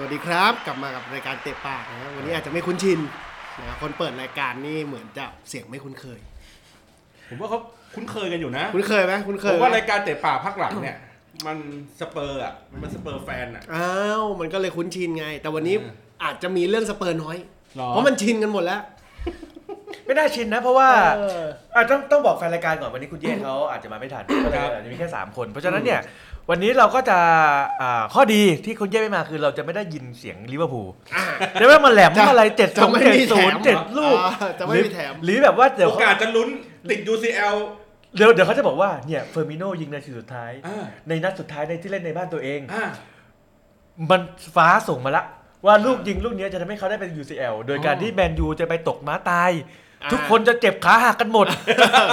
สวัสดีครับ กลับมากับรายการเตะปากนะวันนี้อาจจะไม่คุ้นชินนะคนเปิดรายการนี่เหมือนจะเสียงไม่คุ้นเคย ผมว่าเขาคุ้นเคยกันอยู่นะคุ้นเคยไหมคุ้นเคยไหมผมว่ารายการเตะปากพักหลังเนี่ย มันสเปอร์อะมันสเปอร์แฟนอะอ้าวมันก็เลยคุ้นชินไง แต่วันนี้เอออาจจะมีเรื่องสเปอร์น้อยหรอเพราะมันชินกันหมดแล้วไม่น่าชินนะ เพราะว่าเอออะต้องต้องบอกแฟนรายการก่อนวันนี้คุณเย่เขาอาจจะมาไม่ทันก็เลยอาจจะมีแค่ 3 คน เพราะฉะนั้นเนี่ย วันนี้เราก็จะอ่าข้อดีที่คุณเย่ไม่มาคือเราจะไม่ได้ยินเสียงลิเวอร์พูลอ่าจะไม่มาแหลมจะอะไรเจ็ดจะสองไม่เจ็ดมีแถศูนย์เจ็ดลูก อ่าจะไม่มีแถม หรือแบบว่าเดี๋ยวโอกาสจะลุ้นติด UCL เดี๋ยวเดี๋ยวเขาจะบอกว่าเนี่ยเฟอร์มิโนยิงนาทีสุดท้าย อ่าในนัดสุดท้ายในที่เล่นในบ้านตัวเอง อ่า มันฟ้าส่งมาละ ว่าลูกยิงลูกเนี้ยจะทำให้เขาได้เป็น UCL โดยการที่แมนยูจะไปตกม้าตายอ่า ทุกคนจะเจ็บขาหักกันหมด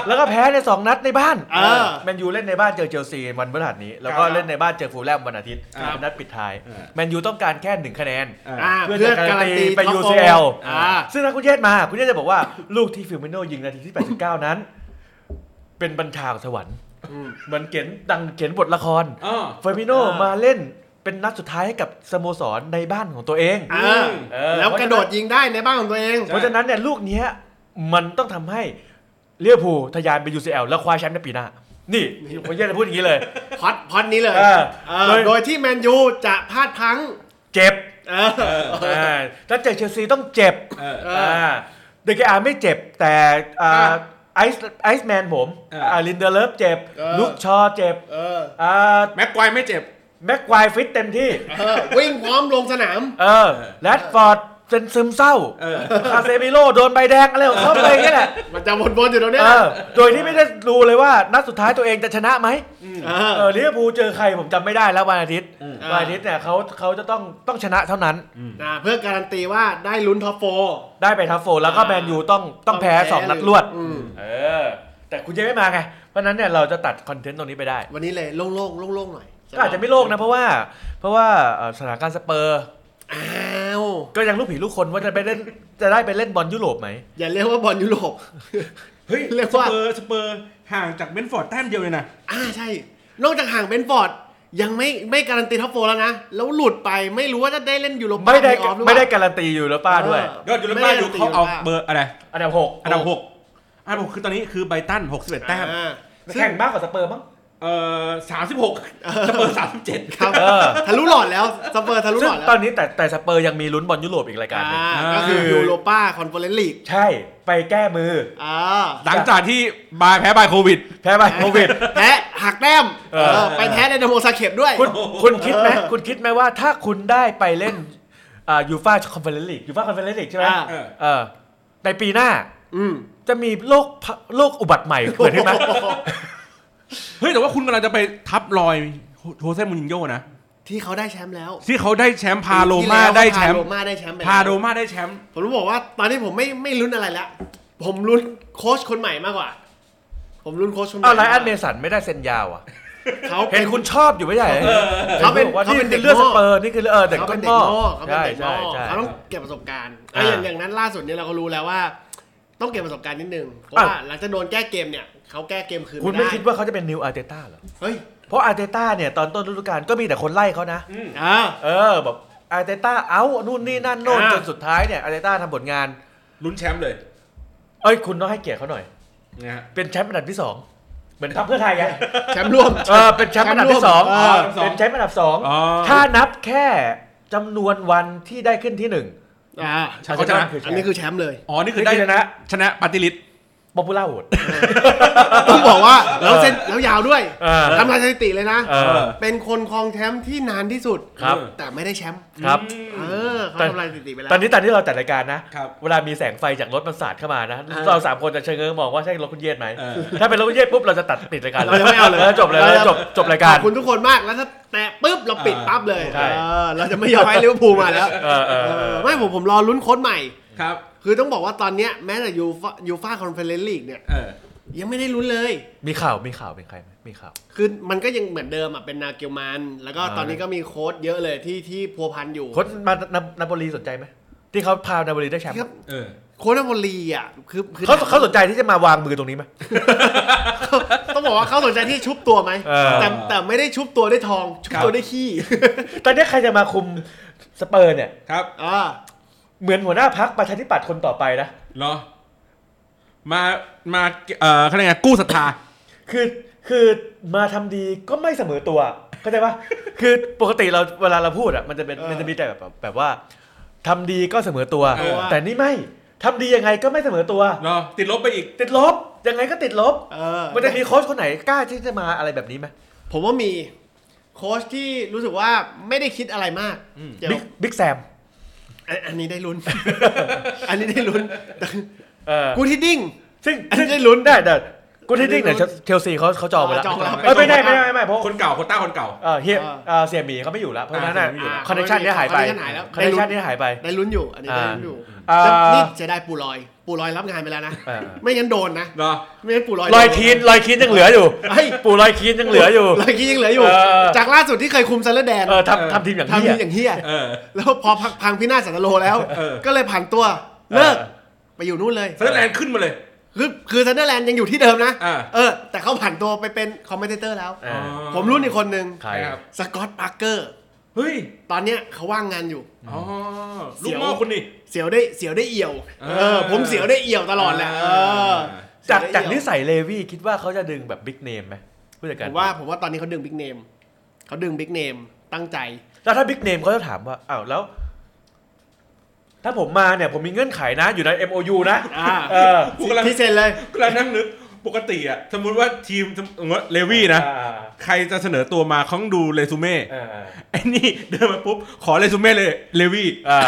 แล้วก็แพ้ในสองนัดในบ้านเออแมนยูเล่นในบ้านเจอเชลซีวันพฤหัสนี้ แล้วก็ครับเล่นในบ้านเจอฟูแล่มวันอาทิตย์ครับเป็นนัดปิดท้ายเออแมนยูต้องการแค่หนึ่งคะแนนอ่าอ่าเพื่อเพื่อจะการันตีไป top four UCL อ่าซึ่งถ้าคุณเยศมา คุณเยศจะบอกว่าลูกที่เฟอร์มิโนยิงนาทีที่ 89 นั้น เป็นบัญชาของสวรรค์อืมเหมือนเขียนดังเขียนบทละครอ่าเฟอร์มิโนอ่ามมาเล่นเป็นนัดสุดท้ายให้กับสโมสรในบ้านของตัวเองอ่าเออแล้วกระโดดยิงได้ในบ้านของตัวเอง เพราะฉะนั้นเนี่ยลูกเนี้ย มันต้องทำให้ลิเวอร์พูลทะยานไป UCL แล้วคว้าแชมป์ในปีหน้า นี่ผมจะพูดอย่างนี้เลย พอดพอดนี้เลยเออเออโดย โดยที่แมนยูจะพลาดพลั้งเจ็บเอออ่าถ้าเจอเชลซีต้องเจ็บเออ เออ อ่าเดเคอาไม่เจ็บแต่อ่าอ่าไอซ์ไอซ์แมนผมเอออ่าอ่าลินเดอเลิฟเจ็บ เออ ลุกชอเจ็บเอออ่าแม็กควายไม่เจ็บ แม็กควายฟิตเต็มที่ เออวิ่งพร้อมลงสนาม เออแรดฟอร์ด เป็นซึมเศร้าเออคาเซมิโร่โดนใบแดงอะไรของเขาไปอย่างเงี้ยแหละมันจะวนๆอยู่ตรงเนี้ยเออโดยที่ไม่ได้ดูเลยว่านัดสุดท้ายตัวเองจะชนะไหมเออเออลิเวอร์พูลเจอใครผมจำไม่ได้แล้ววันอาทิตย์อืมวันอาทิตย์เนี่ยเขาเขาจะต้องต้องชนะเท่านั้นอ่าเพื่อการันตีว่าได้ลุ้น top four ได้ไป top four แล้วก็อ่าแมนยูต้องต้องแพ้สองนัดรวดอืมเออแต่คุณเจไม่มาไงเพราะฉะนั้นเนี่ยเราจะตัดคอนเทนต์ตรงนี้ไปได้ วันนี้เลยโล่งๆโล่งๆหน่อยก็อาจจะไม่โลกนะเพราะว่า เพราะว่าเอ่อสถานการณ์สเปอร์อ้าว ก็ยังลูกผีลูกคนว่าจะไปเล่นจะได้ไปเล่นบอลยุโรปไหม อย่าเรียกว่าบอลยุโรป เฮ้ยเรียกสว่าเปอร์สเปอร์ห่างจากเบนฟอร์ดแต้มเดียวเลยนะอ่าใช่ นอกจากห่างเบนฟอร์ดยังไม่ไม่การันตีท็อปโฟร์แล้วนะ แล้วหลุดไปไม่รู้ว่าจะได้เล่นยูโรปาไม่ได้เพลย์ออฟหรือเปไม่ล่าได้การันตีอยู่แล้วป้าด้วยเอยอดยูโรป้าอยู่เขาเอาเบอร์อะไรอันดับหกอันดับหกอันดับหกคือตอนนี้คือไบรตัน61แต้มอ่าแข่งมากกว่าสเปอร์มั้ง เอ่อ36สเปอร์37ครับเออทะลุหลอดแล้วสเปอร์ทะลุซึ่หงลอดแล้วตอนนี้แต่แต่สเปอร์ยังมีลุ้นบอลยุโรปอีกรายการหนึ่งอ่าอ่าก็คือยูโรป้าคอนเฟอเรนซ์ลีกใช่ไปแก้มืออ่าหลังจากที่บายแพ้บายโควิด แพ้ไปโควิดแพ้หักแต้มเออเออไปแพ้ในดโมซาเข็บด้วย คุณคุณคิดไหมคุณคิดไหมว่าถ้าคุณได้ไปเล่นอ่ายูฟ่าคอนเฟอเรนซ์ลีกยูฟ่าคอนเฟอเรนซ์ลีกใช่ไหมอ่าเออเออในปีหน้าอืมจะมีโรคพะโรคอุบัติใหม่เกิดขึ้นไหม เฮ้ยแต่ว่าคุณกำลังจะไปทับรอยโฮเซ่มูรินโญ่นะที่เขาได้แชมป์แล้ว ที่เขาได้แชมป์พาโรที่ม่าแล้วได้แชมพาป์โรม่าได้แชมป์ไปแล้วพาโรม่าได้แชมป์ผมรู้บอกว่า ตอนนี้ผมไม่ไม่ลุ้นอะไรแล้ว ผมลุ้นโค้ชคนใหม่มากกว่า ผมลุ้นโค้ชคนใหม่อ้าวไลอันเมสันไม่ได้เซ็นยาวอะเขาเห็นคุณชอบอยู่ไม่ใช่หรอเขาเป็นบอกว่าเขานี่เป็นคืเด็อกเลือดนสอกเปอร์นี่คือเออเด็กเขาก้เป็นนเด็หกม้อนอกเขาเป็นใช่เด็กนใช่อกใช่เขาต้องเก็บประสบการณ์อ่าไอ้อย่างอย่างนั้นล่าสุดเนี่ยเราก็รู้แล้วว่า ต้องเก็บประสบการณ์นิดนึงเพราะว่าหลังจากโดนแก้เกมเนี่ย เขาแก้เกมคืนคุณไม่ไม่ได้คิดว่าเขาจะเป็น new อาร์เตต้าเหรอ เฮ้ยเพราะอาร์เตต้าเนี่ยตอนต้นฤดูกาลก็มีแต่คนไล่เขานะอ่า เออแบบอาร์เตต้าเอานู่นนี่นั่นโน่นอ่า จนสุดท้ายเนี่ยอาร์เตต้าทำผลงาน ลุ้นแชมป์เลยเอ้ยคุณต้องให้เกียรติเขาหน่อย นะฮะ เป็นแชมป์อันดับที่สองเหมือนทัพเพื่อไทยไง แชมป์ร่วม เออเป็นแชมป์อันดับที่สองเออเป็นแชมป์อันดับสองอ๋อ ถ้านับแค่จำนวนวันที่ได้ขึ้นที่หนึ่งอ่า เขาชนะ อันนี้คือแชมป์เลย อ๋อ นี่คือได้นี่คือชนะ ชนะปฏิริษ popular vote ต้องบอกว่าแล้วเส้นแล้วยาวด้วยเออทำลายสถิติเลยนะ เออเป็นคนครองแชมป์ที่นานที่สุด ครับ แต่ไม่ได้แชมป์ครับ เออเขาทำลายสถิติไปแล้ว ตอนนี้ตอนที่เราจัดรายการนะ ครับเวลามีแสงไฟจากรถมันสาดเข้ามานะอ่าเราสามคนจะชะเง้อมองว่าใช่รถคุณเยศไหม เออ ถ้าเป็นรถคุณเยศปุ๊บเราจะตัดปิดรายการเราจะไม่เอาเลย จบเลยเราจะจบจบรายการขอบคุณทุกคนมากแล้วถ้าแตะปุ๊บเราปิดอ่าปั๊บเลยใช่ เออเราจะไม่ยอมให้ลิเวอร์พูลมาแล้วเออเออเออเออไม่ผมผมรอลุ้นโค้ชใหม่ ครับ คือต้องบอกว่าตอนเนี้ยแม้แต่ยูฟายูฟาคอนเฟอเรนซ์ลีกเนี่ย เออ ยังไม่ได้ลุ้นเลย มีข่าวมีข่าวเป็นใครไหมมีข่าว คือมันก็ยังเหมือนเดิมอะเป็นนาเกลส์มันน์ แล้วก็อ่าตอนนี้ก็มีโค้ชเยอะเลยที่ที่พัวพันอยู่โค้ชมานานาโปลีสนใจไหมที่เขาพานาโปลีได้แชมป์ครับเออ โค้ชนาโปลีอะคือคือเขาเขาสนใจที่จะมาวางมือตรงนี้ไหม ต้องบอกว่าเขาสนใจที่ชุบตัวไหมเออ แต่แต่ไม่ได้ชุบตัวด้วยทอง ชุบครับตัวด้วยขี้ตอนนี้ใครจะมาคุมสเปอร์เนี่ย ครับ อ่า เหมือนหัวหน้าพักประชาธิปัตย์คนต่อไปนะเหรอ มามาเอ่อเขาเรียกไงกู้ศรัทธา คือคือมาทำดีก็ไม่เสมอตัวเข้าใจปะคือปกติเราเวลาเราพูดอะมันจะเป็นเออมันจะมีแต่แบบแบบว่าทำดีก็เสมอตัว เออ แต่นี่ไม่ทำดียังไงก็ไม่เสมอตัว เหรอ ติดลบไปอีก ติดลบยังไงก็ติดลบ เออมันจะมีโค้ชคนไหนกล้าที่จะมาอะไรแบบนี้ไหมผมว่ามีโค้ชที่รู้สึกว่าไม่ได้คิดอะไรมากอืมเดี๋ยวบิ๊กบิ๊กแซม อันอันนี้ได้ลุ้น อันนี้ได้ลุ้นแต่เออกูที่ดิ้ง ซึ่งอันนี้ได้ลุ้นได้แต่กูที่ดิ้งเนี่ยเชลซีเขาเขาจองไปแล้วจองแล้วเออไม่ได้ไม่ได้ไม่ได้เพราะคนเก่าคนต้าคนเก่าเออเฮียเออเออเสี่ยหมีเขาไม่อยู่แล้วเพราะฉะนั้นอ่าเสียหมีไม่อยู่แล้ว connection เนี้ยหายไป connection หายแล้ว connection นี้หายไปได้ลุ้นอยู่อันนี้ได้ลุ้นอยู่อ่าแต่นี่เสียดายปู่รอย ปู่รอยรับงานไปแล้วนะเออไม่งั้นโดนนะ เหรอไม่งั้นปู่รอยรอยคีนรอยคีนยังเหลืออยู่เฮ้ยปู่รอยคีนยังเหลืออยู่ รอยคีนยังเหลืออยู่ เออ จากล่าสุดที่เคยคุมซันเดอร์แลนด์เออทำทำทีมอย่างทำนี้ทีอย่างเฮียเออ แล้วพอพังพังพินาศสันตโลแล้ว เออ ก็เลยผ่านตัวเลิกไปอยู่นู่นเลยซันเดอร์แลนด์ขึ้นมาเลย คือคือซันเดอร์แลนด์ยังอยู่ที่เดิมนะ อ่า เออ แต่เขาผันตัวไปเป็น commentator แล้วเออผมรุ่นอีกคนนึง ใคร ครับ สกอตปาร์เกอร์ เฮ้ยตอนเนี้ยเขาว่างงานอยู่ อ๋อเสีลูกยวหม้อคุณนี่ เสียวได้เสียวได้เอี่ยวเอเอออผมเสียวได้เอี่ยวตลอดแหละเออจากจากเสีนิยวได้เอี่ยวสัยเลวี่คิดว่าเขาจะดึงแบบบิ๊กเนมไหมผู้จัดผการมว่าผมว่าตอนนี้เขาดึงบิ๊กเนมเขาดึงบิ๊กเนมตั้งใจ แล้วถ้าบิ๊กเนมเขาจะถามว่าอ้าวแล้ว ถ้าผมมาเนี่ยผมมีเงื่อนไขนะอยู่ใน MOU นะอ่าเออกูกำลังที่เซ็นเลยกำลังนั่งนึก ปกติอะสมมุติว่าทีมสมมุติว่าเลวี่นะอ่าใครจะเสนอตัวมาเขาต้องดูเรซูเม่อ่าอ่าไอ้นี่เดินมาปุ๊บ ขอเรซูเม่เลยเลวี่อ่า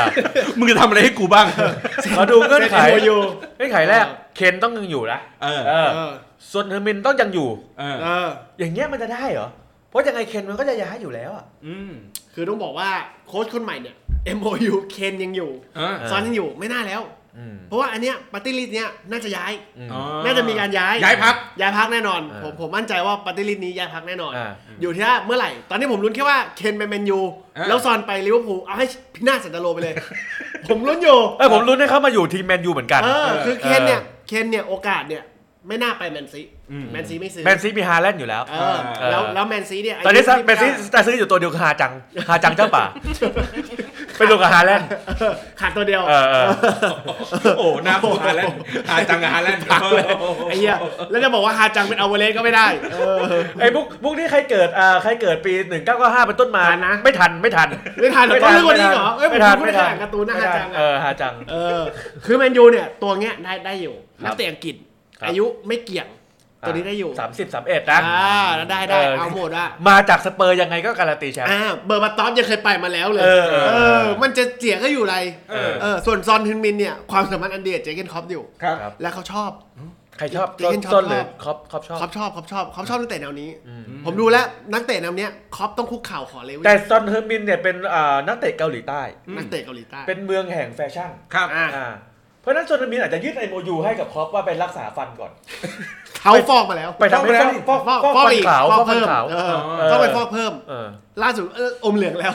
มึงจะทำอะไรให้กูบ้างมาดูเงื่อนไขเซ็น MOU เงื่อนไขแรก เคนต้องยังอยู่นะเออเออเออส่วนเฮอร์มินต้องยังอยู่เออเอออย่างเงี้ยมันจะได้เหรอ เพราะยังไงเคนมันก็จะย้ายอยู่แล้วอะอืมคือต้องบอกว่าโค้ชคนใหม่เนี่ย MOU เคนยังอยู่อ่าเออซอนยังอยู่ไม่น่าแล้วอืม เพราะว่าอันเนี้ย party list เนี้ยน่าจะย้ายอืมอ๋อน่าจะมีการย้าย ย้ายพักย้ายพักแน่นอนอ่าผมผมมั่นใจว่า party list นี้ย้ายพักแน่นอนอ่าอยู่ที่ว่าเมื่อไหร่ ตอนนี้ผมลุ้นแค่ว่าเคนไปแมนยูอ่าแล้วซอนไปลิเวอร์พูล เอาให้พินาศสันตโลไปเลย ผมลุ้นอยู่ เออผมลุ้นให้เขามาอยู่ทีมแมนยูเหมือนกันเออคือเคนเนี่ย เคนเนี่ยโอกาสเนี่ยไม่น่าไปแมนซีอืมแมนซีไม่ซื้อ แมนซีมีฮาแลนด์อยู่แล้วเออแล้วแล้วแมนซีเนี่ย ตอนนี้ายุแมนซีแต่ซื้ออยู่ตัวเดียวคือฮาจัง ฮาจังเจ้าป่า ไปลงกับฮาแลนด์เออขาดตัวเดียว เออเออโอ้หน้าผมฮาแลนด์ฮาจังกับฮาแลนด์พักเลยไอ้เหี้ยแล้วจะบอกว่าฮาจังเป็นเอาเวเลสก็ไม่ได้เออไอ้พวกพวกนี้ใครเกิดอ่าใครเกิดปี 1995เป็นต้นมาทันนะ ไม่ทันไม่ทัน ไม่ทันเหรอต้องเรื่องวันนี้เหรอเอ้ยผมไม่ทันพูดไม่ได้ทัแค่นการ์ตูนนะไม่ฮาทัจังเออะอฮาจังเออคือแมนยูเนี่ยตัวเงี้ยได้ได้อยู่ครับนักเตะอังกฤษครับอายุไม่เกี่ยง ตัวนี้ได้อยู่สามสิบสามเอ็ดนะอ่าได้ได้เออเอาหมดอะมาจากสเปอร์ยังไงก็การันตีแชมป์อ่าเบอร์บัตตอฟยังเคยไปมาแล้วเลย เออเออเออมันจะเสียก็อยู่ไรเออเออส่วนซอนฮึนมินเนี่ย ความสัมพันธ์อันเดียดเจเกนคอปอยู่ครับครับและเขาชอบใครชอบเจเกนชอบต้นหรือชอบครอปครอปชอบคอปชอบคอปชอบคอปชอบนักเตะแนวนี้อืมผมดูแล้วนักเตะแนวเนี้ยคอปต้องคุกเข่าขอเลวิแต่ซอนเฮอร์มินเนี่ยเป็นอ่านักเตะเกาหลีใต้อืมนักเตะเกาหลีใต้ เป็นเมืองแห่งแฟชั่นครับอ่าอ่าเพ ราะฉะนั้นซอนเฮอร์มินอาจจะยื่นไอโมยูให้กับครอปว่าไปรักษาฟันก่อน เขาฟอกมาแล้วไปทำให้ฟอกฟอกฟอกฟอกฟอกฟันอีกขาวฟฟออกกฟันเพิ่มขาวเออเออต้องไปฟอกเพิ่มเออล่าสุดเอออมเหลืองแล้ว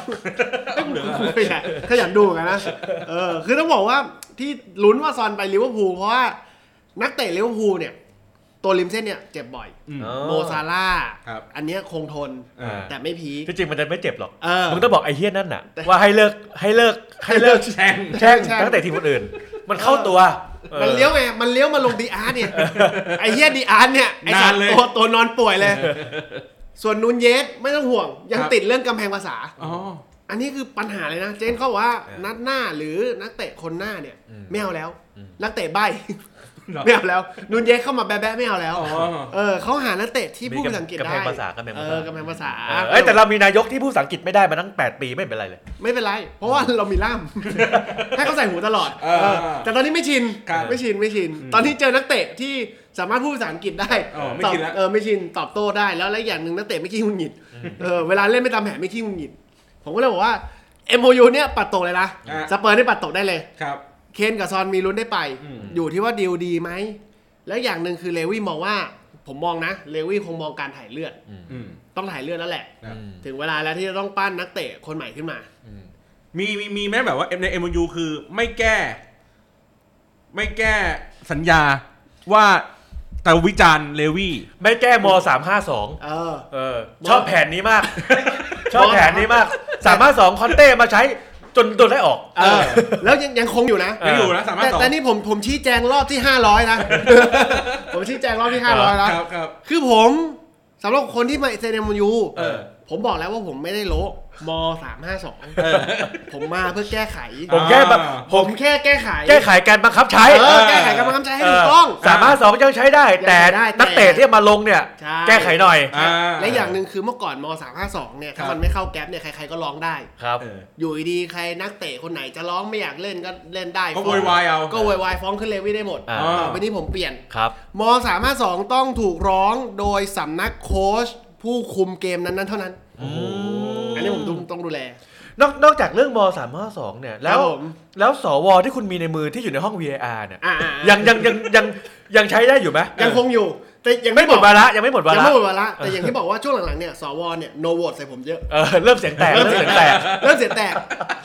อมเหลืองอะไม่ใช่ขยันดูเหมือนกันนะเออคือต้องบอกว่าที่ลุ้นว่าซอนไปลิเวอร์พูลเพราะว่านักเตะลิเวอร์พูลเนี่ยตัวริมเส้นเนี่ยเจ็บบ่อยอืมอ๋อโมซาลาห์ครับอันเนี้ยคงทนอ่าแต่ไม่ peak ที่จริงมันจะไม่เจ็บหรอกเออมึงต้องบอกไอ้เฮี้ยนั่นน่ะว่าให้เลิกให้เลิกให้เลิกแช่งแช่งแช่งนักเตะทีมคนอื่น มันเข้าตัว มันเลี้ยวไง มันเลี้ยวมาลงดีอาร์เนี่ย ไอ้เฮียดีอาร์เนี่ย ไอ้สัตว์นานเลยตัวตัวนอนป่วยเลย ส่วนนูนเยสไม่ต้องห่วง ยังครับติดเรื่องกำแพงภาษาอ๋ออันนี้คือปัญหาเลยนะ เจนเขาบอกว่าเออนัดหน้าหรือนักเตะคนหน้าเนี่ยอืมไม่เอาแล้วอืมนักเตะใบเหรอ ไม่เอาแล้วนูนเยสเข้ามาแบ๊ะๆไม่เอาแล้วอ๋อเออเขาหานักเตะที่พูดภาษาอังกฤษกำได้แพงภาษากำแพงเอภาษาอกำแพงภาษาเออเอ้ยแต่เรามีนายกที่พูดภาษาอังกฤษไม่ได้มาตั้ง 8 ปีไม่เป็นไรเลย ไม่เป็นไร เพราะว่าเรามีล่าม ให้เขาใส่หูตลอดเออเออแต่ตอนนี้ไม่ชิน ครับไม่ชินไม่ชิน ตอนนี้เจอนักเตะที่สามารถพูดภาษาอังกฤษได้อ๋อไม่ตอบชินแล้วเออไม่ชินตอบโต้ได้แล้วและอย่างหนึ่งนักเตะไม่ขี้หงุดหงิด เออเวลาเล่นไม่ตามแผนไม่ขี้หงุดหงิด ผมก็เลยบอกว่า MOU เนี่ยปัดตกเลยนะ อะ สเปอร์นี่ปัดตกได้เลย ครับ เคนกับซอนมีลุ้นได้ไป อืม อยู่ที่ว่าดีลดีไหม แล้วอย่างหนึ่งคือเลวี่มองว่า ผมมองนะ เลวี่คงมองการถ่ายเลือด อืม ต้องถ่ายเลือดแล้วแหละครับถึงเวลาแล้วที่จะต้องปั้นนักเตะคนใหม่ขึ้นมา มีมีมีไหมแบบว่าใน MOU คือไม่แก้ ไม่แก้สัญญาว่าแต่วิจารณ์เลวี่ ไม่แก้ม352เออ เออชอบแผนนี้มาก ชอบแผนนี้มาก352คอนเต้มาใช้ จนโดนได้ออก เออแล้วยังยังคงอยู่นะไม่อยู่นะสามารถแต่สองแต่นี่ผมผมชี้แจงรอบที่ 500 นะ ผมชี้แจงรอบที่ 500 แล้ว ครับครับ คือผมสำหรับคนที่มาเซนเอ็มยูเออ ผมบอกแล้วว่าผมไม่ได้โละมสามห้าสองเออผมมาเพื่อแก้ไข ผมแค่แบบอ่าผมแค่แก้ไขแก้ไขการบังคับใช้เออแก้ไขการบังคับใช้ให้ถูกต้อง สามารถสองยังใช้ได้ แต่ยังใช้ได้แต่ นักเตะที่มาลงเนี่ย ใช่แก้ไขหน่อยอ่า และอย่างหนึ่งคือเมื่อก่อนมสามห้าสองเนี่ยถ้าครับ มันไม่เข้าแก๊ปเนี่ยใครๆก็ร้องได้ ครับ เอออยู่ดีๆใครนักเตะคนไหนจะร้องไม่อยากเล่นก็เล่นได้ก็ฟ้องโวยวายเอา ก็โวยวายฟ้องขึ้นเลวี่ได้หมดอ่า ต่อไปนี้ผมเปลี่ยน ครับมสามห้าสองต้องถูกร้องโดยสำนักโค้ช ผู้คุมเกมนั้นๆเท่านั้น อันนี้ผมต้องต้องดูแล นอกนอกจากเรื่องมสามห้าสองเนี่ย แล้วครับผมแล้วสวที่คุณมีในมือที่อยู่ในห้อง VAR เนี่ย อ่าๆ ยังยังยังยังยังใช้ได้อยู่ไหมยังคงอยู่ แต่ยังไม่หมดบอกวาระยังไม่หมดวายังระไม่หมดวาระแต่อย่างที่บอกว่าช่วงหลังๆเนี่ยสวเนี่ยโนโหวตใส่ผมเยอะ เออเริ่มเสียงแตกเริ่มเสียงแตก เริ่มเสียแตก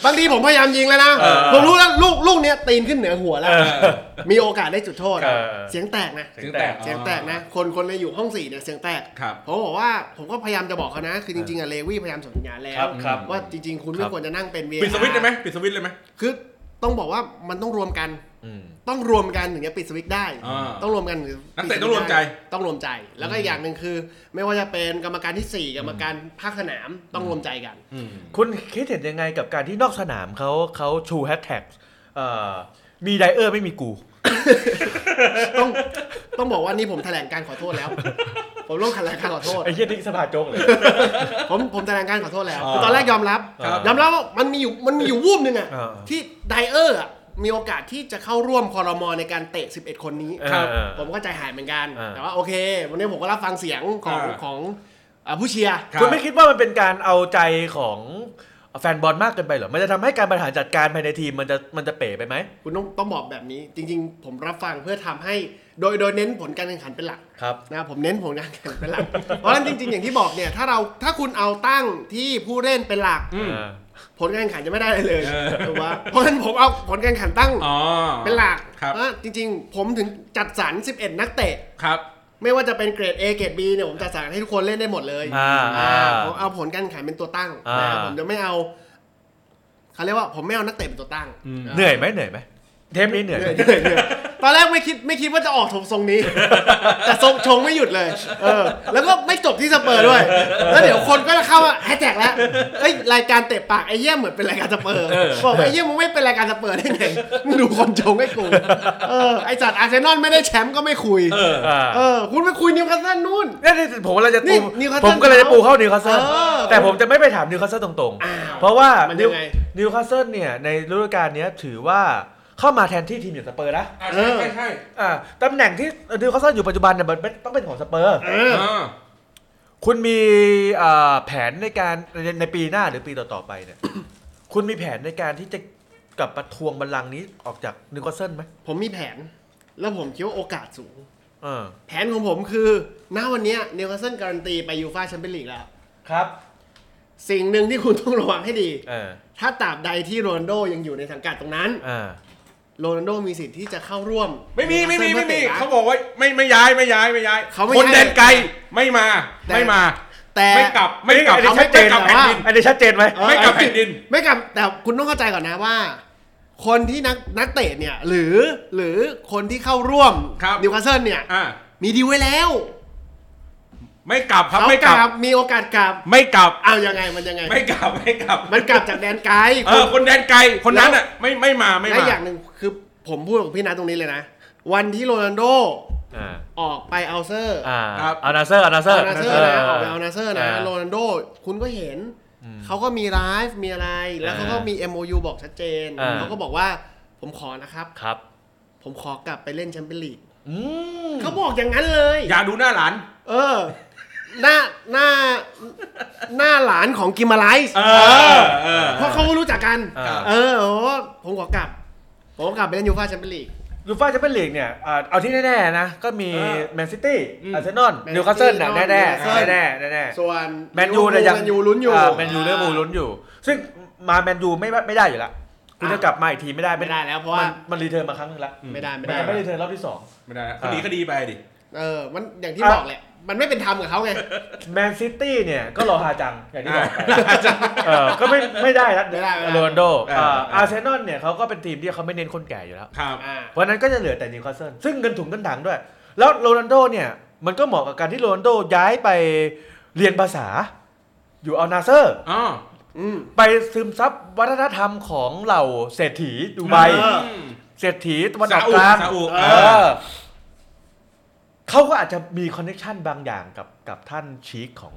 บางทีผมพยายามยิงแล้วนะ เออผมรู้แล้วลูกลูกเนี้ยตีนขึ้นเหนือหัวแล้ว เออมีโอกาสได้จุดโทษ เออ เสียงแตกนะเสียงแตก เสียงแตกนะ คนคนในอยู่ห้องสี่เนี่ยเสียงแตก ครับ ผมบอกว่าผมก็พยายามจะบอกเขานะ คือจริงๆอะเลวี่พยายามส่งสัญญาณแล้ครัว บครับว่าจริงๆ คุณคไม่รับ ควรจะนั่งเป็น VAR ปิดสวิตช์ได้ไหมปิดสวิตช์เลยไหม คือต้องบอกว่ามันต้องรวมกันอืม ต้องรวมกันถึงจะปิดสวิตช์ได้อ่าต้องรวมกันถึงนักเตะต้องรวมใจ ต้องรวมใจ แล้วก็อีกอย่างหนึ่งคือ ไม่ว่าจะเป็นกรรมการที่สี่กรรมการภาคสนามต้องรวมใจกันอืมคุณคิดเห็นยังไงกับการที่นอกสนามเขาเขาชูแฮชแท็กเอ่อมีไดเออร์ไม่มีกู ต้องต้องบอกว่านี่ผมแถลงการขอโทษแล้ว ผมต้องแถลงการขอโทษไอ้เหี้ยนี่สภาโจ๊กเลยผมผมแถลงการขอโทษแล้วอ่าคือตอนแรกยอมรับครับ ยอมรับว่ามันมีอยู่มันมีอยู่วูบหนึ่งอะอ่าที่ไดเออร์อะ มีโอกาสที่จะเข้าร่วมคอรมอในการเตะ 11 คนนี้ครับ ผมก็ใจหายเหมือนกันอ่าแต่ว่าโอเค วันนี้ผมก็รับฟังเสียงของอ่าของอ่าผู้เชียร์ครับคุณไม่คิดว่ามันเป็นการเอาใจของแฟนบอลมากเกินไปเหรอ มันจะทำให้การบริหารจัดการภายในทีมมันจะมันจะเป๋ไปไหม คุณต้องต้องบอกแบบนี้ จริง ๆ ผมรับฟังเพื่อทำให้ โดยโดยเน้นผลการแข่งขันเป็นหลักครับนะผมเน้นผลการแข่งขันเป็นหลัก เพราะฉะนั้นจริง ๆ อย่างที่บอกเนี่ย ถ้าเราถ้าคุณเอาตั้งที่ผู้เล่นเป็นหลักอืม ผลการแข่งขันจะไม่ได้อะไรเลยเออถูกปะเพราะฉะนั้นผมเอาผลการแข่งขันตั้งอ๋อเป็นหลักครับว่าจริง ๆ ผมถึงจัดสรร 11 นักเตะครับไม่ว่าจะเป็นเกรด A เกรด B เนี่ยผมจัดสรรให้ทุกคนเล่นได้หมดเลยอ่าอ่าอ่าผมเอาผลการแข่งขันเป็นตัวตั้งอ่านะครับผมจะไม่เอาเขาเรียกว่าผมไม่เอานักเตะเป็นตัวตั้งอืมเหนื่อยไหมเหนื่อยไหมเทปนี้เหนื่อยไหมเหนื่อย เหนื่อยเหนื่อยตอนแรกไม่คิดไม่คิดว่าจะออกทรงนี้ แต่ทรงชงไม่หยุดเลย เออ แล้วก็ไม่จบที่สเปอร์ด้วย แล้วเดี๋ยวคนก็จะเข้าว่าแฮชแท็กแล้วเอ้ยรายการเตะปากไอ้เหี้ยเหมือนเป็นรายการสเปอร์บอกไอ้เหี้ยมึงไม่เป็นรายการสเปอร์ได้ไงมึงดูคนชงให้กูเออไอ้จัดอาร์เซนอลไม่ได้แชมป์ก็ไม่คุย เอออ่าเออคุณไปคุยนิวคาสเซิลนู่นนี่นี่ผมกำลังจะนี่ปูนิวคาสเซิลผมก็เลยจะปูเข้านิวคาสเซิลเออแต่ผมจะไม่ไปถามนิวคาสเซิลตรงอ้าวๆ เพราะว่ามันนิยัวงไง นิวคาสเซิลเนี่ยในฤดูกาลเนี้ยถือว่า เข้ามาแทนที่ทีมอย่างสเปอร์นะอะใช่ใช่ใช่อ่าตำแหน่งที่นิวคาสเซิลอยู่ปัจจุบันเนี่ยมันเป็นต้องเป็นของสเปอร์ เอออ่าคุณมีอ่าแผนในการในในปีหน้าหรือปีต่อๆไปเนี่ย คุณมีแผนในการที่จะกลับมาทวงบัลลังก์นี้ออกจากนิวคาสเซิลไหมผมมีแผน แล้วผมคิดว่าโอกาสสูง เออแผนของผมคือ ณ วันเนี้ยนิวคาสเซิลการันตีไปยูฟ่าแชมเปี้ยนลีกแล้ว ครับสิ่งหนึ่งที่คุณต้องระวังให้ดี เออถ้าตราบใดที่โรนลโดยังอยู่ในสังกัดตรงนั้นอ่า โรนลโดมีสิทธิ์ที่จะเข้าร่วมไม่มีไม่มีไม่มีเขาเขาบอกว่าไม่ไม่ย้ายไม่ย้ายไม่ย้ายเขาไม่คนย้ายแดนไกลไม่มาแต่ไม่มา แต่ไม่กลับไม่กลับอันนี้เขาชัไม่ดเจนกลับแต่แผ่นว่าดินอันนี้ชัดเจนไหมเออไม่กลับแผ่นดิน ไม่กลับแต่คุณต้องเข้าใจก่อนนะว่า คนที่นักนักเตะเนี่ยหรือหรือคนที่เข้าร่วมครับนิวคาสเซิลเนี่ยอ่ามีดีลไว้แล้ว ไม่กลับครับเขาไม่กกลับลับมีโอกาสกลับไม่กลับเอายังไงมันยังไง ไม่กลับไม่กลับมันกลับจากแดนไกลเออคนแดนไกลคนนั้นอะไม่ไม่มาไม่และมาอย่างหนึ่งคือผมพูดกับพี่นัทตรงนี้เลยนะ วันที่โรนัลโดอ่าออกไปอัลนาเซอร์อ่าครับอัลนาเซอร์อัลนาเซอร์อัลนาเซอร์นะออกไปอัลนาเซอร์นะาโรนัลโดคุณก็เห็นอืมเขาก็มีไลฟ์มีอะไรแล้วอ่าเขาก็มี MOU บอกชัดเจนอ่า เขาก็บอกว่าผมขอนะครับ ครับ ผมขอกลับไปเล่นแชมเปี้ยนลีกอืมเขาบอกอย่างนั้นเลย อยากดูหน้าหลาน เออ หน้าหน้าหน้าหลานของกิมาไรส์เออเออ เพราะเขารู้จักกันอ่าเออโอ้ผมขอกลับ ผมขอกลับไปเล่นยูฟ่าแชมเปี้ยนลีก ยูฟ่าแชมเปี้ยนลีกเนี่ยอ่าเอาที่แน่ๆนะ ก็มีเออแมนซิตี้อืมอาร์เซนอล Man นิวคาสเซิลน่ะ City แน่ Newcastle ๆแน่ๆแน่ๆส่วนแมนยูเนี่ยยังแมนยูลุ้นอยู่แมนยูเลือมูลลุ้นอยู่ ซึ่งมาแมนยูไม่ไม่ได้อยู่แล้วคุณจะกลับมาอีกทีไม่ได้ไม่ได้แล้วเพราะว่า มัน return มาครั้งหนึ่งแล้วไม่ได้ไม่มันได้จะไม่ return รอบที่สอง ไม่ได้คดีคดีไปดิ เออ มันอย่างที่อะบอกแหละ มันไม่เป็นธรรมกับเขาไง แมนซิตี้เนี่ยก็รอฮาจังอย่างที่บอกไปเออก็ไม่ไม่ได้นะไม่ได้ไม่ได้ โรนัลโดเออเอออาร์เซนอลเนี่ยเขาก็เป็นทีมที่เขาไม่เน้นคนแก่อยู่แล้ว ครับ อ่า เพราะฉะนั้นก็จะเหลือแต่นิวคาสเซิลซึ่งเงินถุงเงินถังด้วย แล้วโรนัลโดเนี่ยมันก็เหมาะกับการที่โรนัลโดย้ายไปเรียนภาษา อยู่อัลนาเซอร์ อ๋อ อืม ไปซึมซับวัฒนธรรมของเหล่าเศรษฐีดูไบเออ เศรษฐีตะวันออกซาอุกลางซาอุเอเอออ เขาก็อาจจะมี connection บางอย่างกับกับท่านชีคของ